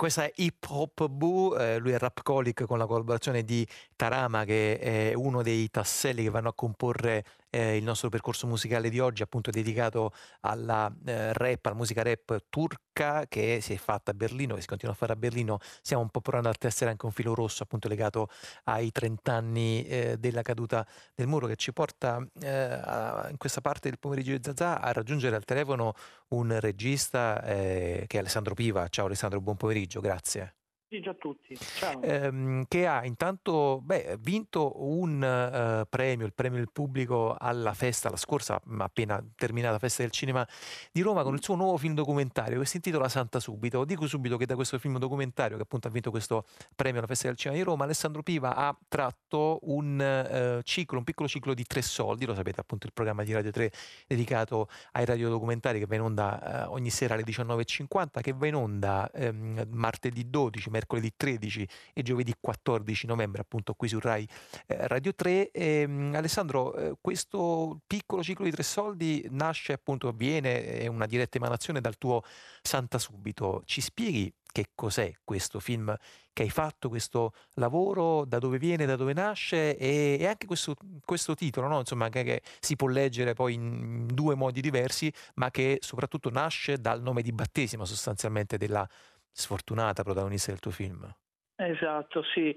questa è Hip Hop Boo, eh, lui è Rapcolic con la collaborazione di Tarama che è uno dei tasselli che vanno a comporre eh, il nostro percorso musicale di oggi, appunto dedicato alla eh, rap, alla musica rap turca che si è fatta a Berlino, che si continua a fare a Berlino. Stiamo un po' provando a tessere anche un filo rosso appunto legato ai 30 anni eh, della caduta del muro che ci porta eh, a- in questa parte del pomeriggio di Zazà a raggiungere al telefono un regista eh, che è Alessandro Piva. Ciao Alessandro, buon pomeriggio, grazie. Sì, già tutti. Ciao. Ehm, che ha intanto beh, vinto un uh, premio, il premio del pubblico alla festa, la scorsa appena terminata festa del cinema di Roma con il suo nuovo film documentario che si intitola Santa Subito. Dico subito che da questo film documentario che appunto ha vinto questo premio alla festa del cinema di Roma, Alessandro Piva ha tratto un uh, ciclo, un piccolo ciclo di tre soldi, lo sapete appunto il programma di Radio 3 dedicato ai radiodocumentari che va in onda uh, ogni sera alle 19.50, che va in onda um, martedì 12, mercoledì 13 e giovedì 14 novembre appunto qui su Rai eh, Radio 3. E, um, Alessandro, eh, questo piccolo ciclo di tre soldi nasce appunto, avviene, è una diretta emanazione dal tuo Santa Subito. Ci spieghi che cos'è questo film che hai fatto, questo lavoro, da dove viene, da dove nasce e, e anche questo, questo titolo, no? Insomma, che, che, si può leggere poi in due modi diversi, ma che soprattutto nasce dal nome di battesimo sostanzialmente della sfortunata protagonista del tuo film. Esatto, sì.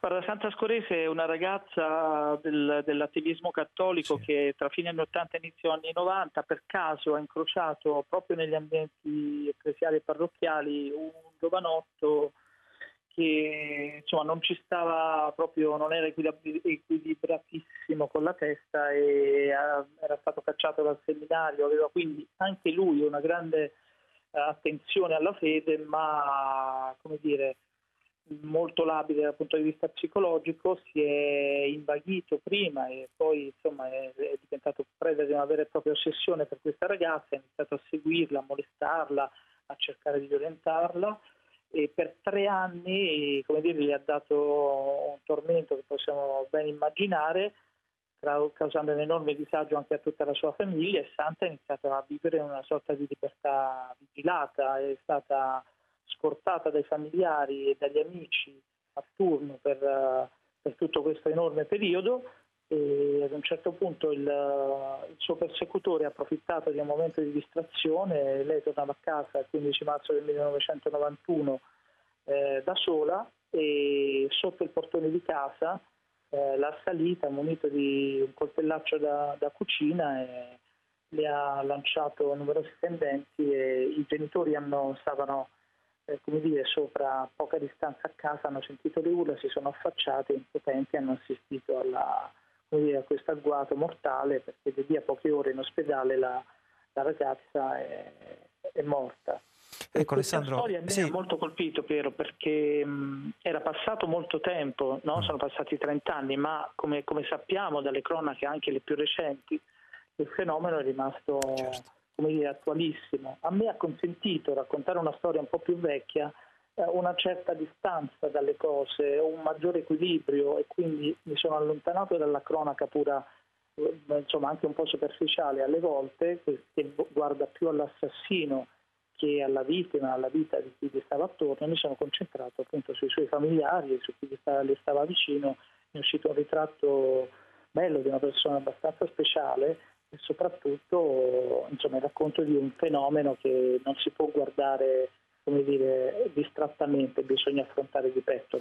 Guarda, Santa Scorese è una ragazza del, dell'attivismo cattolico sì. che tra fine anni 80 e inizio anni 90 per caso ha incrociato proprio negli ambienti ecclesiali e parrocchiali un giovanotto che insomma non ci stava proprio, non era equilibratissimo con la testa e era stato cacciato dal seminario, aveva quindi anche lui una grande attenzione alla fede, ma come dire, molto labile dal punto di vista psicologico, si è invaghito prima e poi insomma, è, è, diventato preda di una vera e propria ossessione per questa ragazza, ha iniziato a seguirla, a molestarla, a cercare di violentarla e per tre anni come dire, gli ha dato un tormento che possiamo ben immaginare causando un enorme disagio anche a tutta la sua famiglia e Santa ha iniziato a vivere una sorta di libertà vigilata, è stata scortata dai familiari e dagli amici a turno per, per tutto questo enorme periodo e ad un certo punto il, il, suo persecutore ha approfittato di un momento di distrazione, lei tornava a casa il 15 marzo del 1991 eh, da sola e sotto il portone di casa eh, l'ha salita munito di un coltellaccio da, da, cucina e le ha lanciato numerosi fendenti e i genitori hanno, stavano eh, come dire, sopra poca distanza a casa, hanno sentito le urla, si sono affacciati impotenti hanno assistito alla, dire, a questo agguato mortale perché di lì a poche ore in ospedale la, la ragazza è, è morta. Ecco, Alessandro, storia a me sì. ha molto colpito Piero perché mh, era passato molto tempo, no? mm. sono passati 30 anni, ma come, come, sappiamo dalle cronache anche le più recenti, il fenomeno è rimasto certo. dire, attualissimo. A me ha consentito raccontare una storia un po' più vecchia, eh, una certa distanza dalle cose, un maggiore equilibrio e quindi mi sono allontanato dalla cronaca pura eh, insomma anche un po' superficiale alle volte, che guarda più all'assassino che alla vittima, alla vita di chi gli stava attorno, mi sono concentrato appunto sui suoi familiari su chi gli stava, gli stava vicino, mi è uscito un ritratto bello di una persona abbastanza speciale e soprattutto insomma, il racconto di un fenomeno che non si può guardare come dire, distrattamente, bisogna affrontare di petto.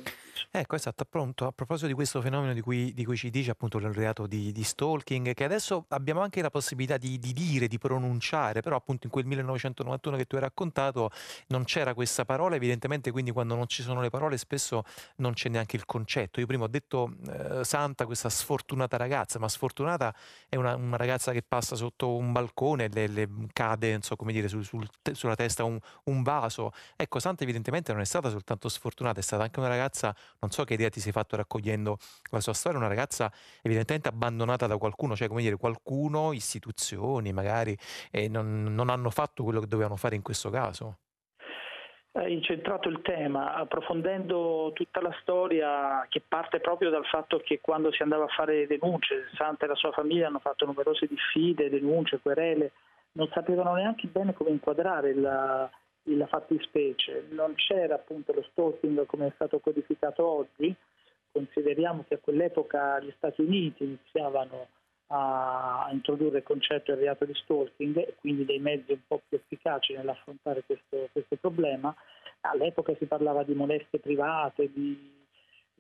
Ecco, esatto, appunto, a proposito di questo fenomeno di cui, di cui ci dice appunto il reato di, di, stalking, che adesso abbiamo anche la possibilità di, di, dire, di pronunciare, però appunto in quel 1991 che tu hai raccontato non c'era questa parola, evidentemente quindi quando non ci sono le parole spesso non c'è neanche il concetto. Io prima ho detto eh, Santa, questa sfortunata ragazza, ma sfortunata è una, una ragazza che passa sotto un balcone le, le cade, non so come dire, sul, sul, sulla testa un, un vaso Ecco, Santa evidentemente non è stata soltanto sfortunata, è stata anche una ragazza, non so che idea ti sei fatto raccogliendo la sua storia, una ragazza evidentemente abbandonata da qualcuno, cioè come dire, qualcuno, istituzioni magari, eh, non, non hanno fatto quello che dovevano fare in questo caso. Incentrato il tema approfondendo tutta la storia che parte proprio dal fatto che quando si andava a fare denunce, Santa e la sua famiglia hanno fatto numerose diffide, denunce, querele, non sapevano neanche bene come inquadrare la, la fattispecie, non c'era appunto lo stalking come è stato codificato oggi, consideriamo che a quell'epoca gli Stati Uniti iniziavano a introdurre il concetto del reato di stalking e quindi dei mezzi un po' più efficaci nell'affrontare questo, questo problema. All'epoca si parlava di molestie private, di,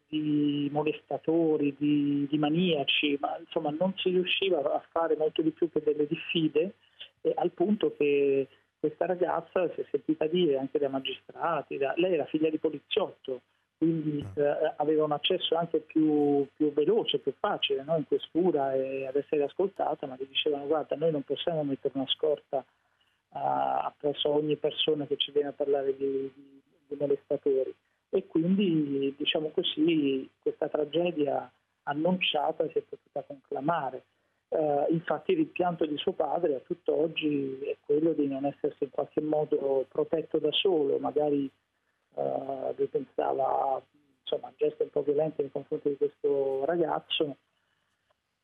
di molestatori, di, di, maniaci, ma insomma non si riusciva a fare molto di più che delle diffide, al punto che questa ragazza si è sentita dire anche dai magistrati, da... lei era figlia di poliziotto, quindi mm. eh, aveva un accesso anche più, più veloce, più facile no? in questura e ad essere ascoltata, ma gli dicevano guarda noi non possiamo mettere una scorta presso ogni persona che ci viene a parlare di, di, di molestatori e quindi diciamo così questa tragedia annunciata si è potuta conclamare. Uh, infatti il rimpianto di suo padre a tutt'oggi è quello di non essersi in qualche modo protetto da solo, magari uh, lui pensava insomma, a gesti un po' violenti nei confronti di questo ragazzo,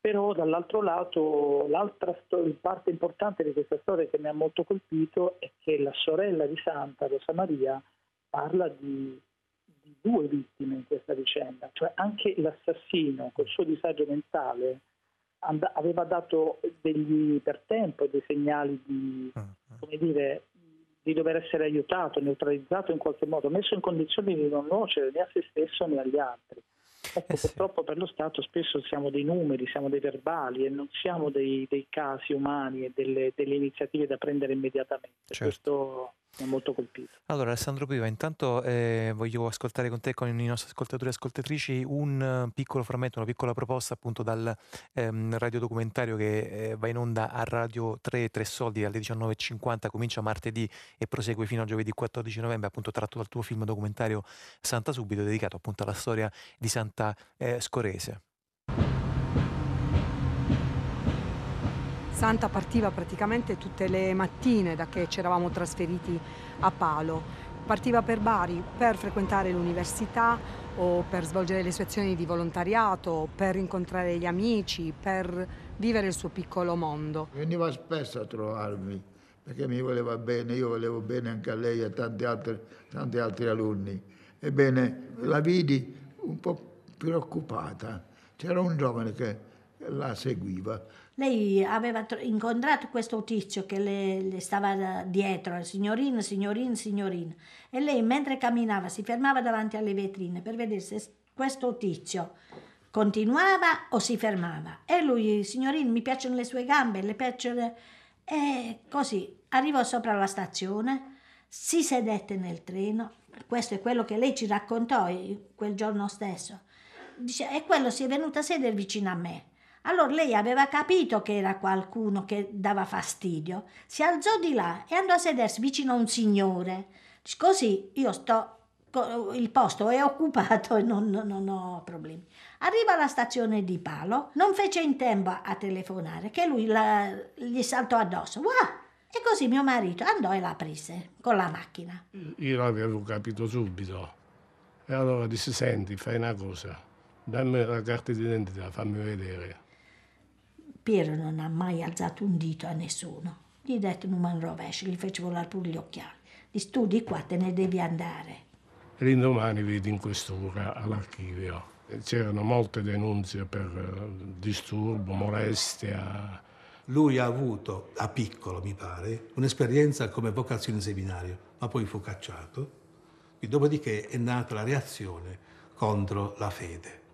però dall'altro lato l'altra sto- parte importante di questa storia che mi ha molto colpito è che la sorella di Santa, Rosa Maria, parla di di due vittime in questa vicenda, cioè anche l'assassino col suo disagio mentale and- aveva dato degli, per tempo dei segnali di, mm, come dire, di dover essere aiutato, neutralizzato in qualche modo, messo in condizioni di non nuocere né a se stesso né agli altri. Ecco, eh sì. purtroppo per lo Stato spesso siamo dei numeri, siamo dei verbali e non siamo dei, dei casi umani e delle, delle, iniziative da prendere immediatamente. Certo. Questo molto colpito. Allora Alessandro Piva, intanto eh, voglio ascoltare con te con i nostri ascoltatori e ascoltatrici un piccolo frammento, una piccola proposta appunto dal ehm, radiodocumentario che eh, va in onda a Radio 3 Tre Soldi alle 19.50, comincia martedì e prosegue fino a giovedì 14 novembre, appunto tratto dal tuo film documentario Santa Subito, dedicato appunto alla storia di Santa eh, Scorese. Santa partiva praticamente tutte le mattine da che ci eravamo trasferiti a Palo. Partiva per Bari per frequentare l'università o per svolgere le sue azioni di volontariato, per incontrare gli amici, per vivere il suo piccolo mondo. Veniva spesso a trovarmi perché mi voleva bene, io volevo bene anche a lei e a tanti altri, tanti altri alunni. Ebbene, la vidi un po' preoccupata. C'era un giovane che la seguiva lei aveva incontrato questo tizio che le, le stava dietro, signorina, signorina, signorina, e lei mentre camminava si fermava davanti alle vetrine per vedere se questo tizio continuava o si fermava. E lui, signorina, mi piacciono le sue gambe, le piacciono... E così arrivò sopra la stazione, si sedette nel treno, questo è quello che lei ci raccontò quel giorno stesso, Dice, e quello si è venuto a sedere vicino a me. Allora lei aveva capito che era qualcuno che dava fastidio, si alzò di là e andò a sedersi vicino a un signore. Così io sto, il posto è occupato e non, non, non ho problemi. Arriva alla stazione di Palo, non fece in tempo a telefonare che lui la, gli saltò addosso. Wow! E così mio marito andò e la prese con la macchina. Io l'avevo capito subito. E allora disse, senti, fai una cosa, dammi la carta d'identità, fammi vedere. Piero non ha mai alzato un dito a nessuno. Gli dette un man rovescio, gli fece volare pure gli occhiali. Gli studi qua, te ne devi andare. L'indomani vedi in questura all'archivio. C'erano molte denunce per eh, disturbo, molestia. Lui ha avuto, a piccolo mi pare, un'esperienza come vocazione seminario, ma poi fu cacciato. E dopodiché è nata la reazione contro la fede.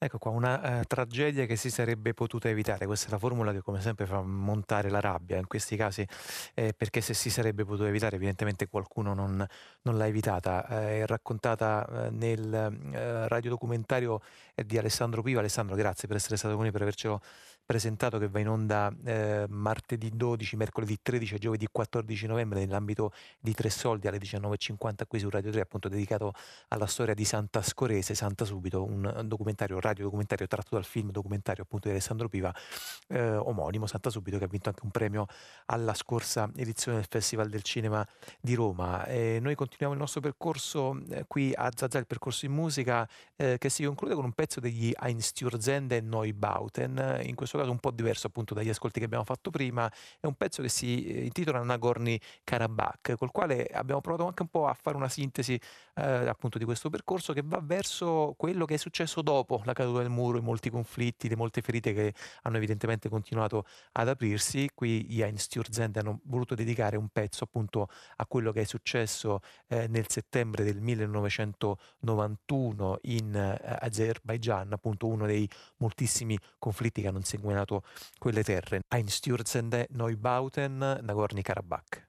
Ecco qua, una eh, tragedia che si sarebbe potuta evitare. Questa è la formula che come sempre fa montare la rabbia in questi casi, eh, perché se si sarebbe potuta evitare evidentemente qualcuno non, non l'ha evitata. Eh, è raccontata eh, nel eh, radiodocumentario di Alessandro Piva. Alessandro, grazie per essere stato con noi, per avercelo presentato che va in onda eh, martedì 12, mercoledì 13 e giovedì 14 novembre nell'ambito di Tre Soldi alle 19.50 qui su Radio 3 appunto dedicato alla storia di Santa Scorese, Santa Subito, un documentario, radio documentario tratto dal film documentario appunto di Alessandro Piva eh, omonimo Santa Subito che ha vinto anche un premio alla scorsa edizione del Festival del Cinema di Roma. E noi continuiamo il nostro percorso eh, qui a Zazà, il percorso in musica eh, che si conclude con un pezzo degli Einstürzende Neubauten, in questo caso un po' diverso appunto dagli ascolti che abbiamo fatto prima, è un pezzo che si eh, intitola Nagorni Karabakh, col quale abbiamo provato anche un po' a fare una sintesi eh, appunto di questo percorso che va verso quello che è successo dopo la caduta del muro, i molti conflitti, le molte ferite che hanno evidentemente continuato ad aprirsi. Qui gli Einstürzend hanno voluto dedicare un pezzo appunto a quello che è successo eh, nel settembre del 1991 in eh, Azerbaijan, appunto uno dei moltissimi conflitti che hanno insanguinato quelle terre. Einstürzende Neubauten, Nagorno-Karabakh.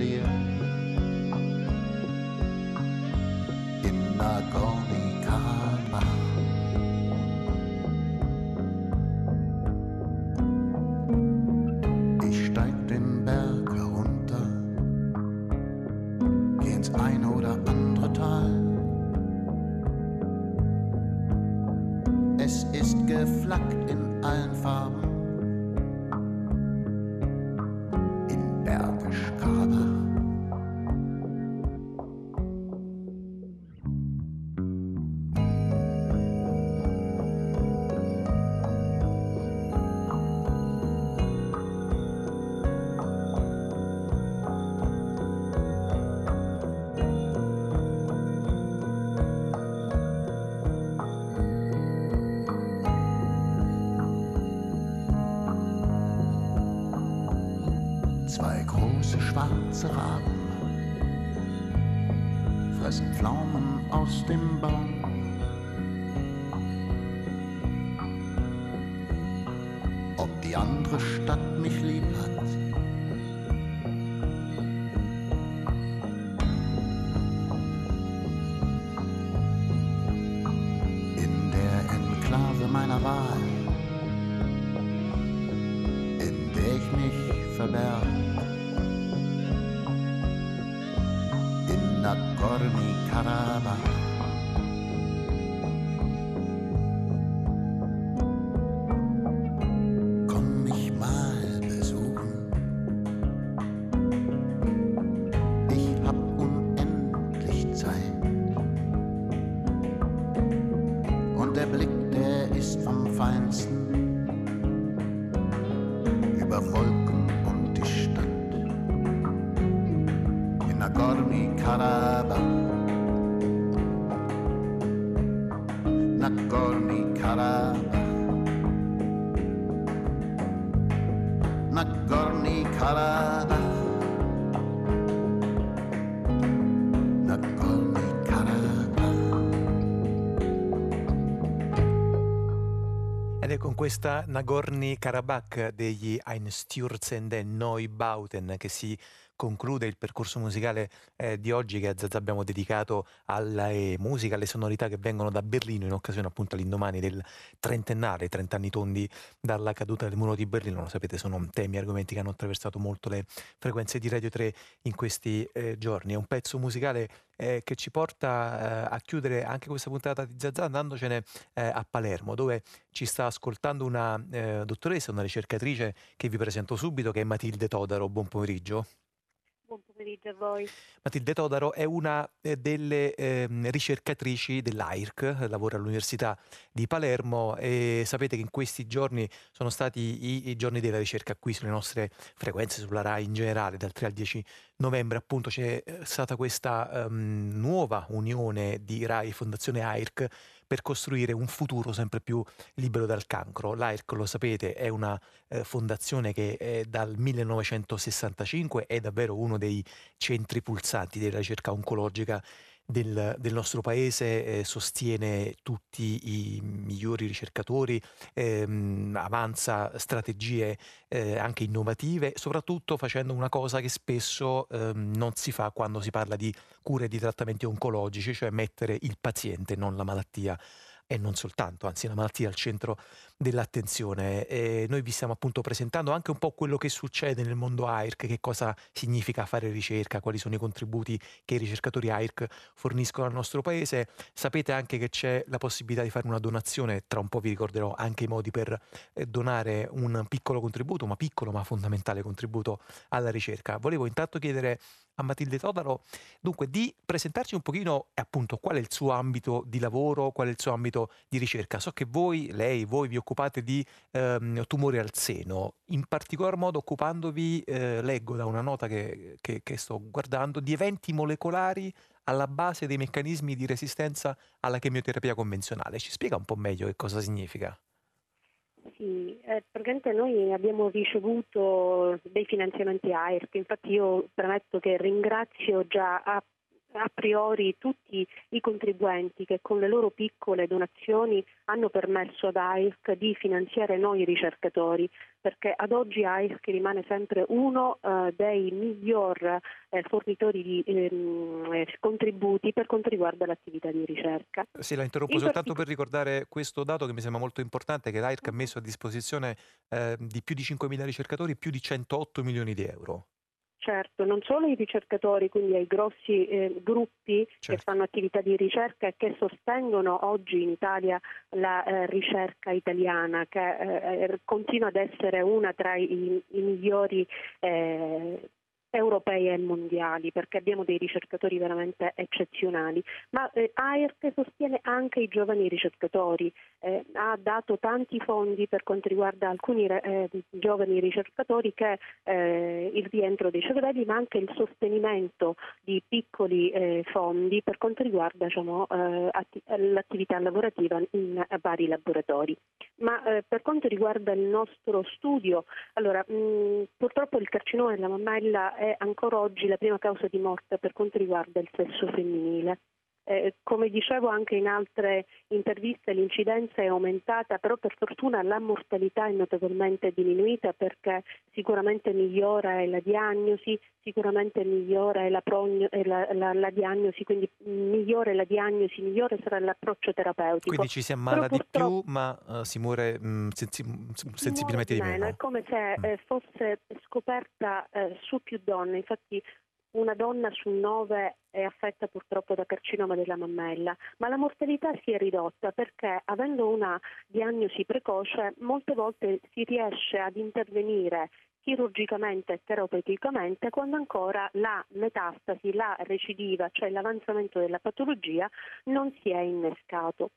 Yeah. Con questa Nagorny Karabakh degli Einstürzende Neubauten che si conclude il percorso musicale eh, di oggi che a Zazà abbiamo dedicato alla eh, musica, alle sonorità che vengono da Berlino in occasione appunto all'indomani del trentennale, 30 anni tondi dalla caduta del muro di Berlino. Lo sapete, sono temi, argomenti che hanno attraversato molto le frequenze di Radio 3 in questi eh, giorni. È un pezzo musicale eh, che ci porta eh, a chiudere anche questa puntata di Zazà andandocene eh, a Palermo, dove ci sta ascoltando una dottoressa, una ricercatrice che vi presento subito, che è Matilde Todaro. Buon pomeriggio. Buon pomeriggio a voi. Matilde Todaro è una eh, delle ehm, ricercatrici dell'AIRC, lavora all'Università di Palermo e sapete che in questi giorni sono stati i, i giorni della ricerca qui sulle nostre frequenze, sulla RAI in generale, dal 3 al 10 novembre appunto c'è eh, stata questa ehm, nuova unione di RAI e Fondazione AIRC per costruire un futuro sempre più libero dal cancro. L'AIRC, lo sapete, è una eh, fondazione che dal 1965 è davvero uno dei centri pulsanti della ricerca oncologica del, del nostro paese, eh, sostiene tutti i migliori ricercatori, ehm, avanza strategie eh, anche innovative, soprattutto facendo una cosa che spesso ehm, non si fa quando si parla di cure e di trattamenti oncologici, cioè mettere il paziente, non la malattia e non soltanto, anzi la malattia al centro dell'attenzione. E noi vi stiamo appunto presentando anche un po' quello che succede nel mondo AIRC, che cosa significa fare ricerca, quali sono i contributi che i ricercatori AIRC forniscono al nostro paese. Sapete anche che c'è la possibilità di fare una donazione, tra un po' vi ricorderò anche i modi per eh, donare un piccolo contributo, ma piccolo ma fondamentale contributo alla ricerca. Volevo intanto chiedere a Matilde Todaro, dunque, di presentarci un pochino appunto qual è il suo ambito di lavoro, qual è il suo ambito di ricerca. So che voi, lei, voi vi occupate di ehm, tumori al seno, in particolar modo occupandovi, eh, leggo da una nota che, che, che sto guardando, di eventi molecolari alla base dei meccanismi di resistenza alla chemioterapia convenzionale. Ci spiega un po' meglio che cosa significa? Sì, eh, praticamente noi abbiamo ricevuto dei finanziamenti AIRC, infatti io premetto che ringrazio già a a priori tutti i contribuenti che con le loro piccole donazioni hanno permesso ad AIRC di finanziare noi ricercatori, perché ad oggi AIRC rimane sempre uno eh, dei miglior eh, fornitori di ehm, eh, contributi per quanto riguarda l'attività di ricerca. Sì, la interrompo In soltanto partic- per ricordare questo dato che mi sembra molto importante, che l'AIRC ha messo a disposizione eh, di più di 5.000 ricercatori più di 108 milioni di euro. Certo, non solo i ricercatori, quindi ai grossi eh, gruppi che fanno attività di ricerca e che sostengono oggi in Italia la eh, ricerca italiana, che eh, continua ad essere una tra i, i migliori eh, europei e mondiali perché abbiamo dei ricercatori veramente eccezionali, ma eh, AIRC sostiene anche i giovani ricercatori, eh, ha dato tanti fondi per quanto riguarda alcuni eh, giovani ricercatori che eh, il rientro dei cervelli ma anche il sostenimento di piccoli eh, fondi per quanto riguarda diciamo, eh, atti- l'attività lavorativa in vari laboratori. Ma per quanto riguarda il nostro studio, allora mh, purtroppo il carcinoma della mammella è ancora oggi la prima causa di morte per quanto riguarda il sesso femminile. Eh, come dicevo anche in altre interviste l'incidenza è aumentata, però per fortuna la mortalità è notevolmente diminuita perché sicuramente migliora la diagnosi, sicuramente migliora la, progno, la, la, la, diagnosi, quindi migliore la diagnosi, migliore sarà l'approccio terapeutico. Quindi ci si ammala di più ma uh, si muore mh, sensi- sensibilmente si di meno. È come se eh, fosse scoperta eh, su più donne, infatti una donna su nove è affetta purtroppo da carcinoma della mammella, ma la mortalità si è ridotta perché avendo una diagnosi precoce molte volte si riesce ad intervenire chirurgicamente e terapeuticamente quando ancora la metastasi, la recidiva, cioè l'avanzamento della patologia non si è innescato.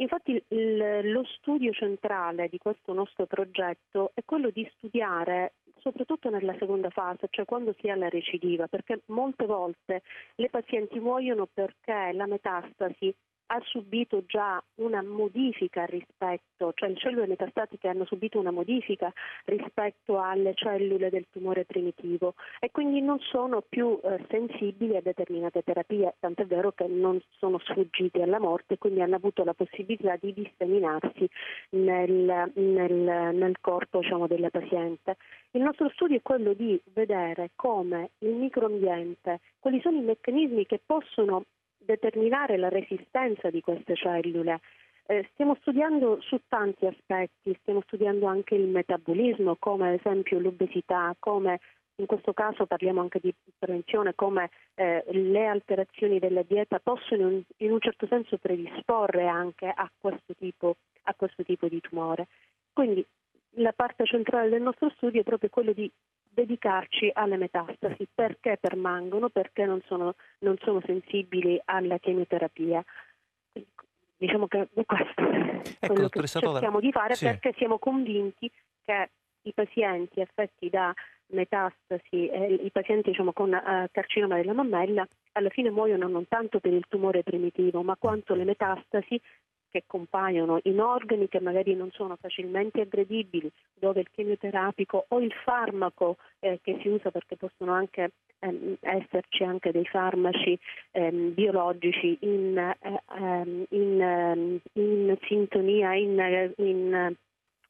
Infatti il, lo studio centrale di questo nostro progetto è quello di studiare soprattutto nella seconda fase, cioè quando si ha la recidiva, perché molte volte le pazienti muoiono perché la metastasi ha subito già una modifica rispetto, cioè le cellule metastatiche hanno subito una modifica rispetto alle cellule del tumore primitivo e quindi non sono più eh, sensibili a determinate terapie, tant'è vero che non sono sfuggiti alla morte e quindi hanno avuto la possibilità di disseminarsi nel, nel, nel corpo diciamo, della paziente. Il nostro studio è quello di vedere come il microambiente, quali sono i meccanismi che possono determinare la resistenza di queste cellule. Eh, stiamo studiando su tanti aspetti, stiamo studiando anche il metabolismo, come ad esempio l'obesità, come in questo caso parliamo anche di prevenzione, come eh, le alterazioni della dieta possono in, in, un certo senso predisporre anche a questo, tipo, a questo tipo di tumore. Quindi la parte centrale del nostro studio è proprio quello di dedicarci alle metastasi, perché permangono, perché non sono, non sono sensibili alla chemioterapia. Diciamo che questo è ecco, quello che cerchiamo di fare sì. perché siamo convinti che i pazienti affetti da metastasi, eh, i pazienti diciamo, con eh, carcinoma della mammella alla fine muoiono non tanto per il tumore primitivo, ma quanto le metastasi che compaiono in organi che magari non sono facilmente aggredibili, dove il chemioterapico o il farmaco eh, che si usa perché possono anche ehm, esserci anche dei farmaci ehm, biologici in, eh, ehm, in, ehm, in sintonia, in, in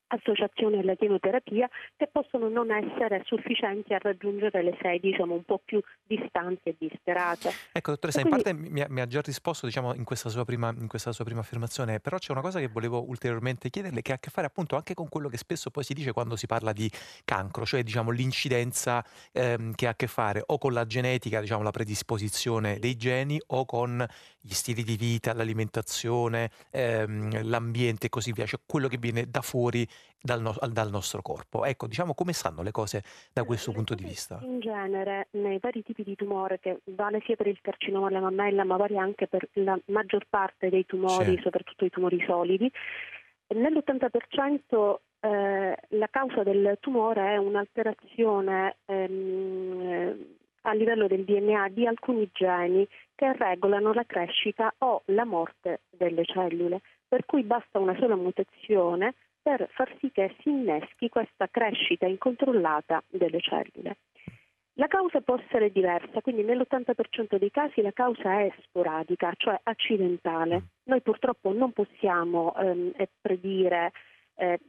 associazione alla chemioterapia che possono non essere sufficienti a raggiungere le sedi diciamo, un po' più distanti e disperate. Ecco, dottoressa, quindi... in parte mi ha, mi ha, già risposto diciamo, in, questa prima, in, questa sua prima, affermazione, però c'è una cosa che volevo ulteriormente chiederle che ha a che fare appunto anche con quello che spesso poi si dice quando si parla di cancro, cioè diciamo, l'incidenza ehm, che ha a che fare o con la genetica, diciamo, la predisposizione dei geni o con gli stili di vita, l'alimentazione, ehm, l'ambiente e così via, cioè quello che viene da fuori dal, no- dal, nostro corpo. Ecco, diciamo come stanno le cose da questo punto di vista? In genere, nei vari tipi di tumore, che vale sia per il carcinoma alla mammella, ma vale anche per la maggior parte dei tumori, sì. soprattutto i tumori solidi, nell'80% eh, la causa del tumore è un'alterazione ehm, a livello del DNA di alcuni geni che regolano la crescita o la morte delle cellule, per cui basta una sola mutazione per far sì che si inneschi questa crescita incontrollata delle cellule. La causa può essere diversa, quindi nell'80% dei casi la causa è sporadica, cioè accidentale. Noi purtroppo non possiamo ehm, predire eh,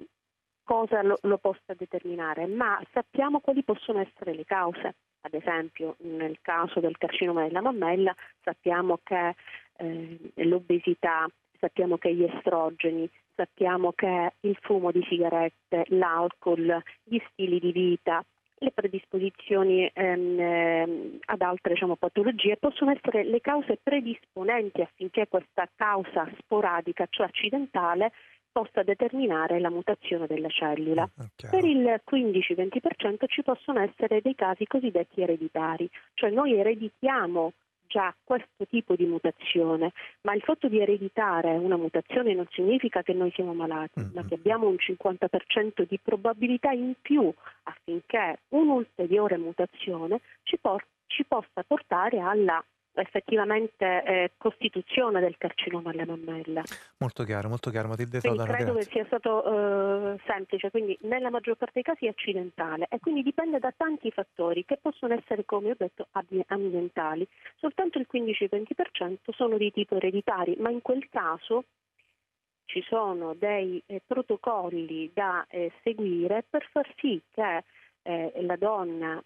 cosa lo, lo, possa determinare, ma sappiamo quali possono essere le cause. Ad esempio, nel caso del carcinoma della mammella sappiamo che eh, l'obesità, sappiamo che gli estrogeni, sappiamo che il fumo di sigarette, l'alcol, gli stili di vita, le predisposizioni ehm, ehm, ad altre diciamo, patologie possono essere le cause predisponenti affinché questa causa sporadica, cioè accidentale, possa determinare la mutazione della cellula. Okay. Per il 15-20% ci possono essere dei casi cosiddetti ereditari, cioè noi ereditiamo già questo tipo di mutazione, ma il fatto di ereditare una mutazione non significa che noi siamo malati, mm-hmm. ma che abbiamo un 50% di probabilità in più affinché un'ulteriore mutazione ci, por- ci possa portare alla effettivamente eh, costituzione del carcinoma alla mammella. Molto chiaro, molto chiaro Matilde Todano, credo grazie. che sia stato eh, semplice, quindi nella maggior parte dei casi è accidentale e quindi dipende da tanti fattori che possono essere, come ho detto, ambientali. Soltanto il 15-20% sono di tipo ereditari, ma in quel caso ci sono dei eh, protocolli da eh, seguire per far sì che eh, la donna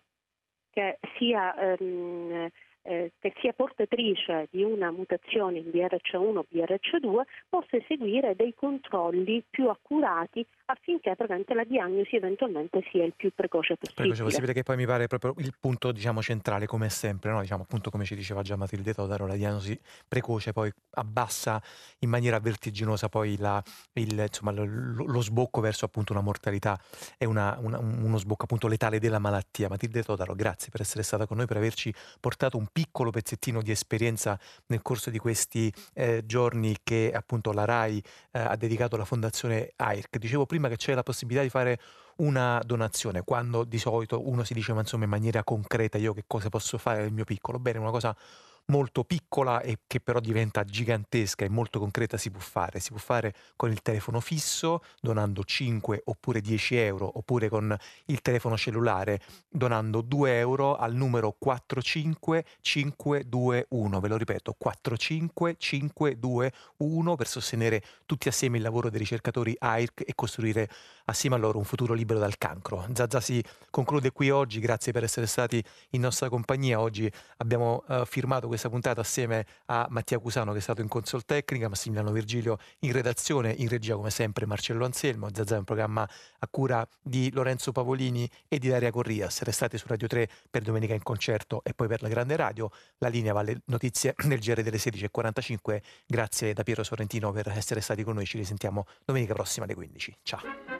che sia ehm, eh, che sia portatrice di una mutazione in BRC1 o BRC2 possa eseguire dei controlli più accurati affinché la diagnosi eventualmente sia il più precoce possibile. Precoce possibile, che poi mi pare proprio il punto diciamo, centrale, come sempre, no? diciamo, appunto come ci diceva già Matilde Todaro, la diagnosi precoce poi abbassa in maniera vertiginosa poi la, il, insomma, lo, lo, sbocco verso appunto una mortalità e una, una, uno sbocco appunto letale della malattia. Matilde Todaro, grazie per essere stata con noi, per averci portato un piccolo pezzettino di esperienza nel corso di questi eh, giorni che appunto la RAI eh, ha dedicato alla Fondazione AIRC. Dicevo prima che c'è la possibilità di fare una donazione, quando di solito uno si dice ma insomma in maniera concreta io che cosa posso fare del mio piccolo, bene, una cosa molto piccola e che però diventa gigantesca e molto concreta si può fare. Si può fare con il telefono fisso donando 5 oppure 10 euro oppure con il telefono cellulare donando 2 euro al numero 45521. Ve lo ripeto, 45521 per sostenere tutti assieme il lavoro dei ricercatori AIRC e costruire assieme a loro un futuro libero dal cancro. Zazza si conclude qui oggi, grazie per essere stati in nostra compagnia. Oggi abbiamo uh, firmato questa puntata assieme a Mattia Cusano che è stato in console tecnica, Massimiliano Virgilio in redazione, in regia come sempre Marcello Anselmo, Zazza è un programma a cura di Lorenzo Pavolini e di Daria Corrias. Restate su Radio 3 per Domenica in Concerto e poi per la Grande Radio. La linea va alle notizie nel GR delle 16.45. Grazie da Piero Sorrentino per essere stati con noi, ci risentiamo domenica prossima alle 15. Ciao.